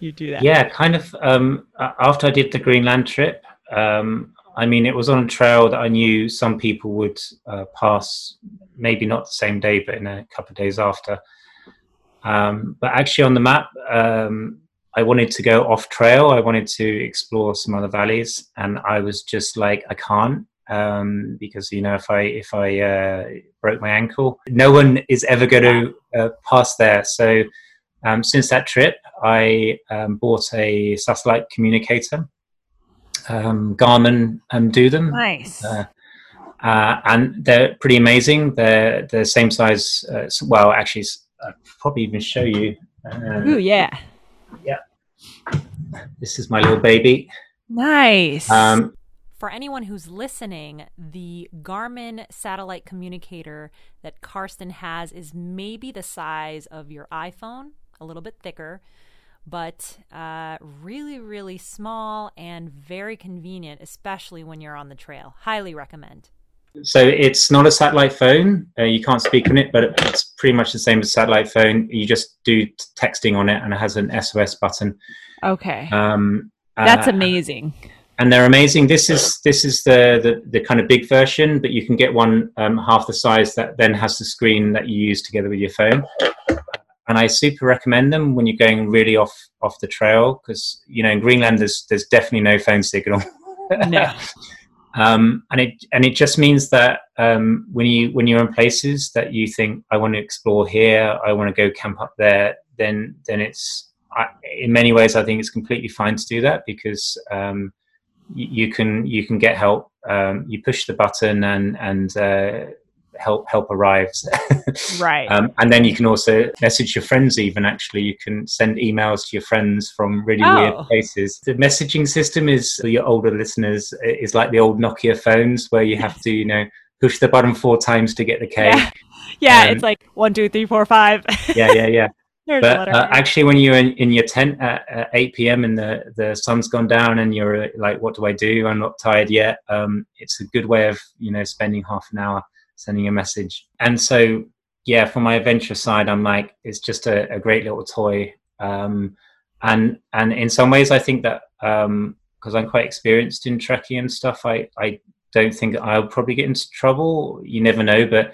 [SPEAKER 2] you do that
[SPEAKER 1] yeah kind of um, after i did the greenland trip um, i mean it was on a trail that i knew some people would uh, pass maybe not the same day but in a couple of days after. Um, but actually on the map um, i wanted to go off trail. I wanted to explore some other valleys and i was just like i can't um, because you know if I if I uh, broke my ankle, no one is ever going to uh, pass there. So um, since that trip, I um, bought a satellite communicator. Um, Garmin um, do them.
[SPEAKER 2] Nice. Uh,
[SPEAKER 1] uh, and they're pretty amazing. They're the same size. Uh, well, actually, I'll probably even show you.
[SPEAKER 2] Ooh, yeah.
[SPEAKER 1] Yeah. This is my little baby.
[SPEAKER 2] Nice. Um, for anyone who's listening, the Garmin satellite communicator that Karsten has is maybe the size of your iPhone, a little bit thicker, but uh, really, really small and very convenient, especially when you're on the trail. Highly recommend.
[SPEAKER 1] So it's not a satellite phone. Uh, you can't speak on it, but it's pretty much the same as satellite phone. You just do texting on it, and it has an SOS button.
[SPEAKER 2] Okay. Um, That's uh, amazing
[SPEAKER 1] and they're amazing. This is this is the, the, the kind of big version, but you can get one um, half the size that then has the screen that you use together with your phone. and I super recommend them when you're going really off off the trail because you know in Greenland there's there's definitely no phone signal.
[SPEAKER 2] No. [laughs]
[SPEAKER 1] um, and it and it just means that um, when you when you're in places that you think I want to explore here, I want to go camp up there, then then it's I, in many ways I think it's completely fine to do that because um, you, you can you can get help. Um, you push the button and and uh, help help arrives. [laughs]
[SPEAKER 2] right.
[SPEAKER 1] Um, and then you can also message your friends. Even actually, you can send emails to your friends from really
[SPEAKER 2] Oh.
[SPEAKER 1] weird places. The messaging system is for your older listeners is like the old Nokia phones where you have to you know push the button four times to get the K. [laughs]
[SPEAKER 2] Yeah. Yeah,
[SPEAKER 1] Um,
[SPEAKER 2] it's like one, two, three, four, five.
[SPEAKER 1] yeah, yeah, yeah. [laughs]
[SPEAKER 2] There's
[SPEAKER 1] But uh, actually, when you're in, in your tent at, at 8 p.m. and the, the sun's gone down and you're uh, like, what do I do? I'm not tired yet. Um, it's a good way of, you know, spending half an hour sending a message. And so, yeah, for my adventure side, I'm like, it's just a, a great little toy. Um, and, and in some ways, I think that, um, because I'm quite experienced in trekking and stuff, I, I don't think I'll probably get into trouble. You never know, but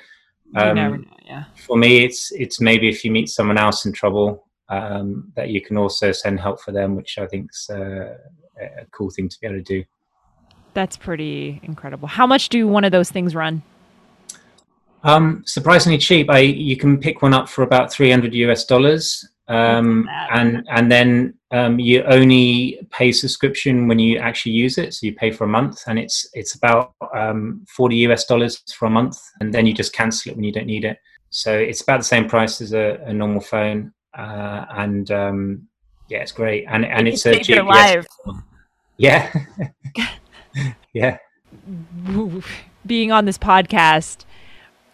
[SPEAKER 1] um,
[SPEAKER 2] know. Yeah.
[SPEAKER 1] for me it's it's maybe if you meet someone else in trouble um, that you can also send help for them which i think's uh, a cool thing to be able to do
[SPEAKER 2] That's pretty incredible. How much do one of those things run?
[SPEAKER 1] um, surprisingly cheap i you can pick one up for about 300 us dollars um, and and then um, you only pay subscription when you actually use it so you pay for a month and it's it's about um, 40 us dollars for a month and then you just cancel it when you don't need it. So it's about the same price as a, a normal phone uh, and um, yeah it's great. And and it's a GPS yeah. [laughs] Yeah.
[SPEAKER 2] Being on this podcast,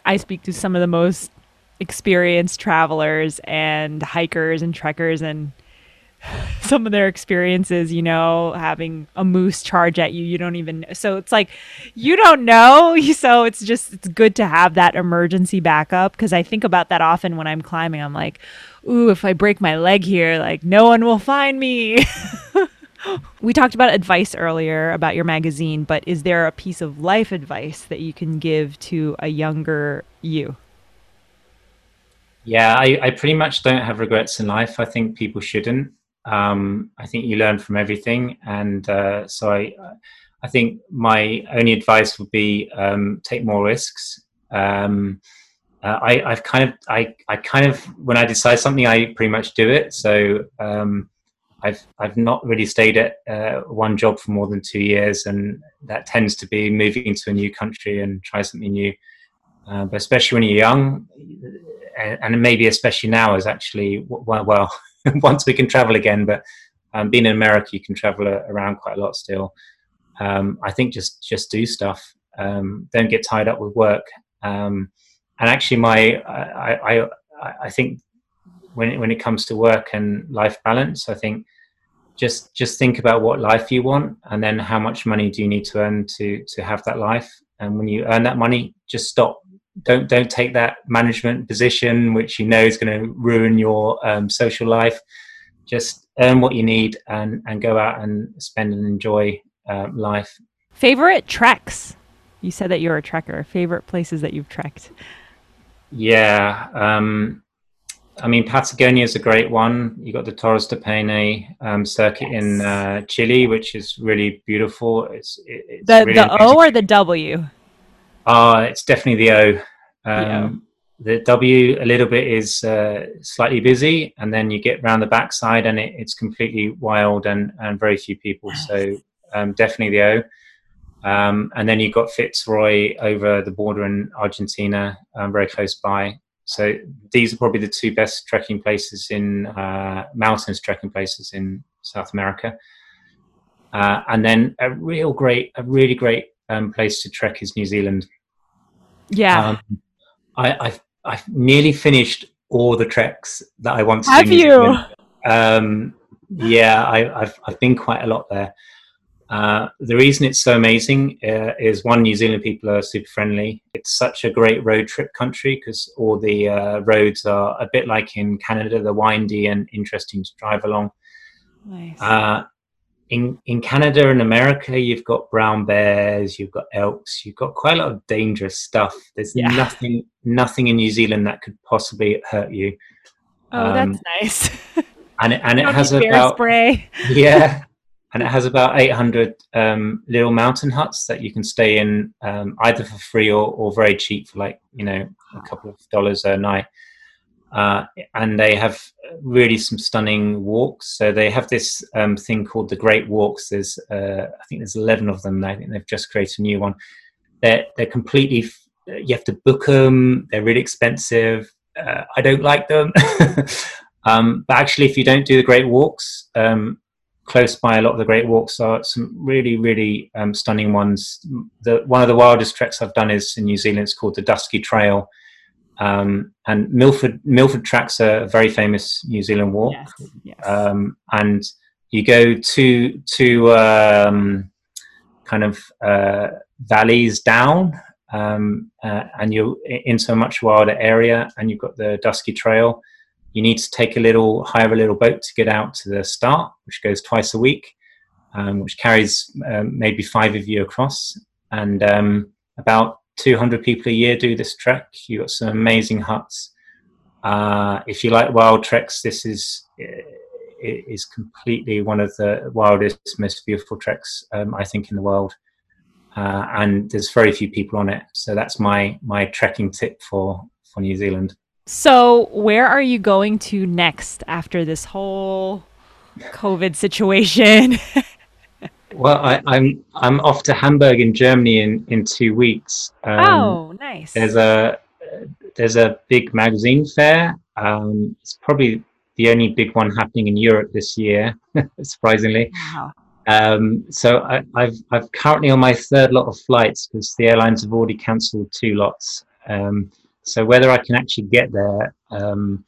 [SPEAKER 2] I speak to some of the most experienced travelers and hikers and trekkers and some of their experiences, you know, having a moose charge at you, you don't even so it's like you don't know. [laughs] So it's just it's good to have that emergency backup because I think about that often when I'm climbing. I'm like, ooh, if I break my leg here, like no one will find me. [laughs] we talked about advice earlier about your magazine, but is there a piece of life advice that you can give to a younger you?
[SPEAKER 1] Yeah, I, I pretty much don't have regrets in life. I think people shouldn't. Um, I think you learn from everything, and uh, so I, I think my only advice would be um, take more risks. Um, uh, I, I've kind of, I, I kind of, when I decide something, I pretty much do it. So um, I've, I've not really stayed at uh, one job for more than two years, and that tends to be moving into a new country and try something new. Uh, but especially when you're young, and, and maybe especially now is actually well [laughs] [laughs] once we can travel again but um, being in america you can travel around quite a lot still. Um, i think just just do stuff. Um, don't get tied up with work. Um, and actually my I, I i think when it, when it comes to work and life balance i think just just think about what life you want and then how much money do you need to earn to to have that life. And when you earn that money just stop don't don't take that management position which you know is going to ruin your um, social life just earn what you need and and go out and spend and enjoy um, life
[SPEAKER 2] Favorite treks? You said that you're a trekker. Favorite places that you've trekked?
[SPEAKER 1] yeah um i mean patagonia is a great one you got the torres de paine um, circuit in uh, chile which is really beautiful it's it, it's
[SPEAKER 2] The
[SPEAKER 1] really
[SPEAKER 2] the. O or the W?
[SPEAKER 1] Ah, it's definitely the O.
[SPEAKER 2] The
[SPEAKER 1] Um, the W a little bit is uh, slightly busy, and then you get round the backside, and it, it's completely wild and, and very few people. So um, definitely the O. Um, and then you've got Fitzroy over the border in Argentina, um, very close by. So these are probably the two best trekking places in uh, mountains trekking places in South America. Uh, and then a real great, a really great um, place to trek is New Zealand.
[SPEAKER 2] Yeah.
[SPEAKER 1] Um, I, I've, I've nearly finished all the treks that I want to
[SPEAKER 2] Have
[SPEAKER 1] do. in New
[SPEAKER 2] you?
[SPEAKER 1] Um, yeah, I, I've, I've been quite a lot there. Uh, the reason it's so amazing uh, is one, New Zealand people are super friendly. It's such a great road trip country because all the uh, roads are a bit like in Canada, they're windy and interesting to drive along.
[SPEAKER 2] nice.
[SPEAKER 1] In in Canada and America, you've got brown bears, you've got elks, you've got quite a lot of dangerous stuff. There's
[SPEAKER 2] Yeah.
[SPEAKER 1] nothing nothing in New Zealand that could possibly hurt you.
[SPEAKER 2] Oh, um, that's nice. [laughs]
[SPEAKER 1] and it, and it has about
[SPEAKER 2] spray. [laughs]
[SPEAKER 1] yeah, and it has about 800 um, little mountain huts that you can stay in um, either for free or, or very cheap for like you know a couple of dollars a night. Uh, and they have really some stunning walks. So they have this um, thing called the Great Walks. There's, uh, I think, there's 11 of them. I think they've just created a new one. They're they're completely. You have to book them. They're really expensive. Uh, I don't like them. [laughs] um, but actually, if you don't do the Great Walks, um, close by a lot of the Great Walks are some really, really um, stunning ones. The one of the wildest treks I've done is in New Zealand. It's called the Dusky Trail um, and Milford Milford tracks are a very famous New Zealand walk, yes, yes. Um, and you go to to um, kind of uh, valleys down, um, uh, and you're into a much wilder area, and you've got the Dusky Trail. You need to take a little hire a little boat to get out to the start, which goes twice a week, um, which carries um, maybe five of you across, and about 200 people a year do this trek. You've got some amazing huts. Uh, if you like wild treks, this is is completely one of the wildest, most beautiful treks um, I think in the world. Uh, and there's very few people on it, so that's my my trekking tip for for New Zealand.
[SPEAKER 2] So, where are you going to next after this whole COVID situation? [laughs]
[SPEAKER 1] Well, I, am I'm, I'm off to Hamburg in Germany in, in two weeks.
[SPEAKER 2] Um, oh, nice.
[SPEAKER 1] There's a there's a big magazine fair. Um, it's probably the only big one happening in Europe this year, [laughs] surprisingly. Wow. Um, so I, have I've currently on my third lot of flights because the airlines have already cancelled two lots. Um, so whether I can actually get there um,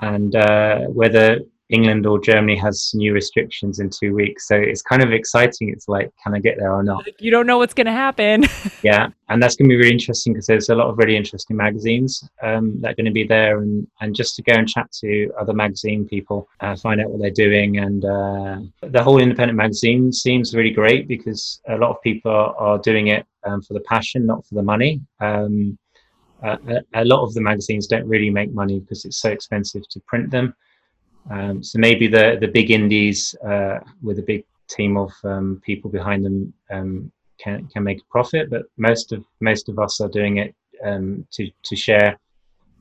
[SPEAKER 1] and uh, whether England or Germany has new restrictions in two weeks. So it's kind of exciting. It's like, can I get there or not?
[SPEAKER 2] You don't know what's going to happen. [laughs]
[SPEAKER 1] yeah, and that's going to be really interesting because there's a lot of really interesting magazines um, that are going to be there, and and just to go and chat to other magazine people, uh, find out what they're doing, and uh, the whole independent magazine seems really great because a lot of people are, are doing it um, for the passion, not for the money. Um, uh, a, a lot of the magazines don't really make money because it's so expensive to print them. Um, so maybe the the big indies uh, with a big team of um, people behind them um, can can make a profit, but most of most of us are doing it um, to to share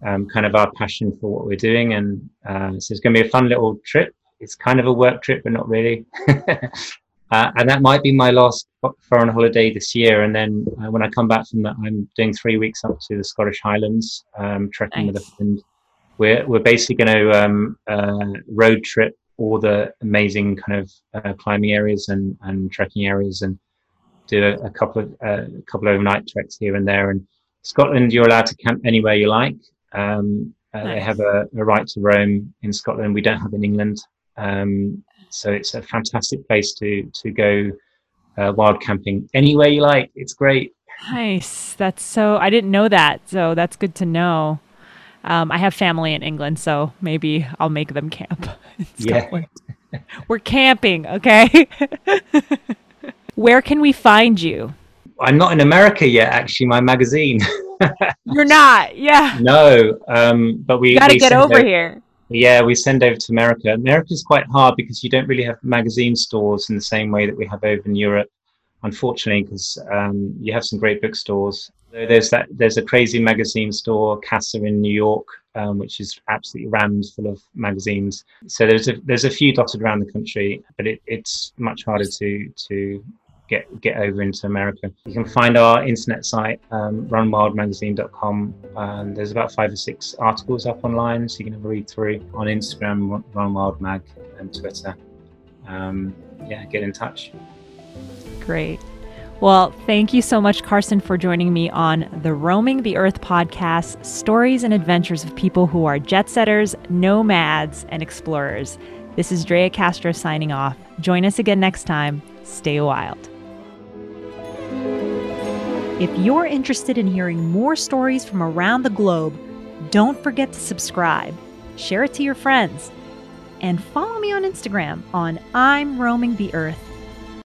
[SPEAKER 1] um, kind of our passion for what we're doing, and uh, so it's going to be a fun little trip. It's kind of a work trip, but not really. [laughs] uh, and that might be my last foreign holiday this year. And then uh, when I come back from that, I'm doing three weeks up to the Scottish Highlands, um, trekking nice. with a friend we're we're basically going to um, uh, road trip all the amazing kind of uh, climbing areas and, and trekking areas and do a, a couple of uh, a couple of overnight treks here and there. And Scotland, you're allowed to camp anywhere you like. Um, uh, nice. They have a, a, right to roam in Scotland. We don't have in England, um, so it's a fantastic place to to go uh, wild camping anywhere you like. It's great.
[SPEAKER 2] Nice. That's so. I didn't know that, so that's good to know. Um, I have family in England, so maybe I'll make them camp. [laughs]
[SPEAKER 1] yeah.
[SPEAKER 2] We're camping, okay? [laughs] Where can we find you?
[SPEAKER 1] I'm not in America yet, actually, my magazine. [laughs]
[SPEAKER 2] You're not, yeah.
[SPEAKER 1] No, um, but we
[SPEAKER 2] got to get over, over here.
[SPEAKER 1] Yeah, we send over to America. America is quite hard because you don't really have magazine stores in the same way that we have over in Europe, unfortunately, because um, you have some great bookstores there's that. There's a crazy magazine store, Casa in New York, um, which is absolutely rammed full of magazines. So there's a there's a few dotted around the country, but it, it's much harder to to get get over into America. You can find our internet site, um, runwildmagazine.com. And there's about five or six articles up online, so you can have a read through on Instagram, Run Wild Mag, and Twitter. Um, yeah, get in touch.
[SPEAKER 2] Great. Well, thank you so much, Karsten, for joining me on the Roaming the Earth podcast stories and adventures of people who are jet setters, nomads, and explorers. This is Drea Castro signing off. Join us again next time. Stay wild. If you're interested in hearing more stories from around the globe, don't forget to subscribe, share it to your friends, and follow me on Instagram on I'm Roaming the Earth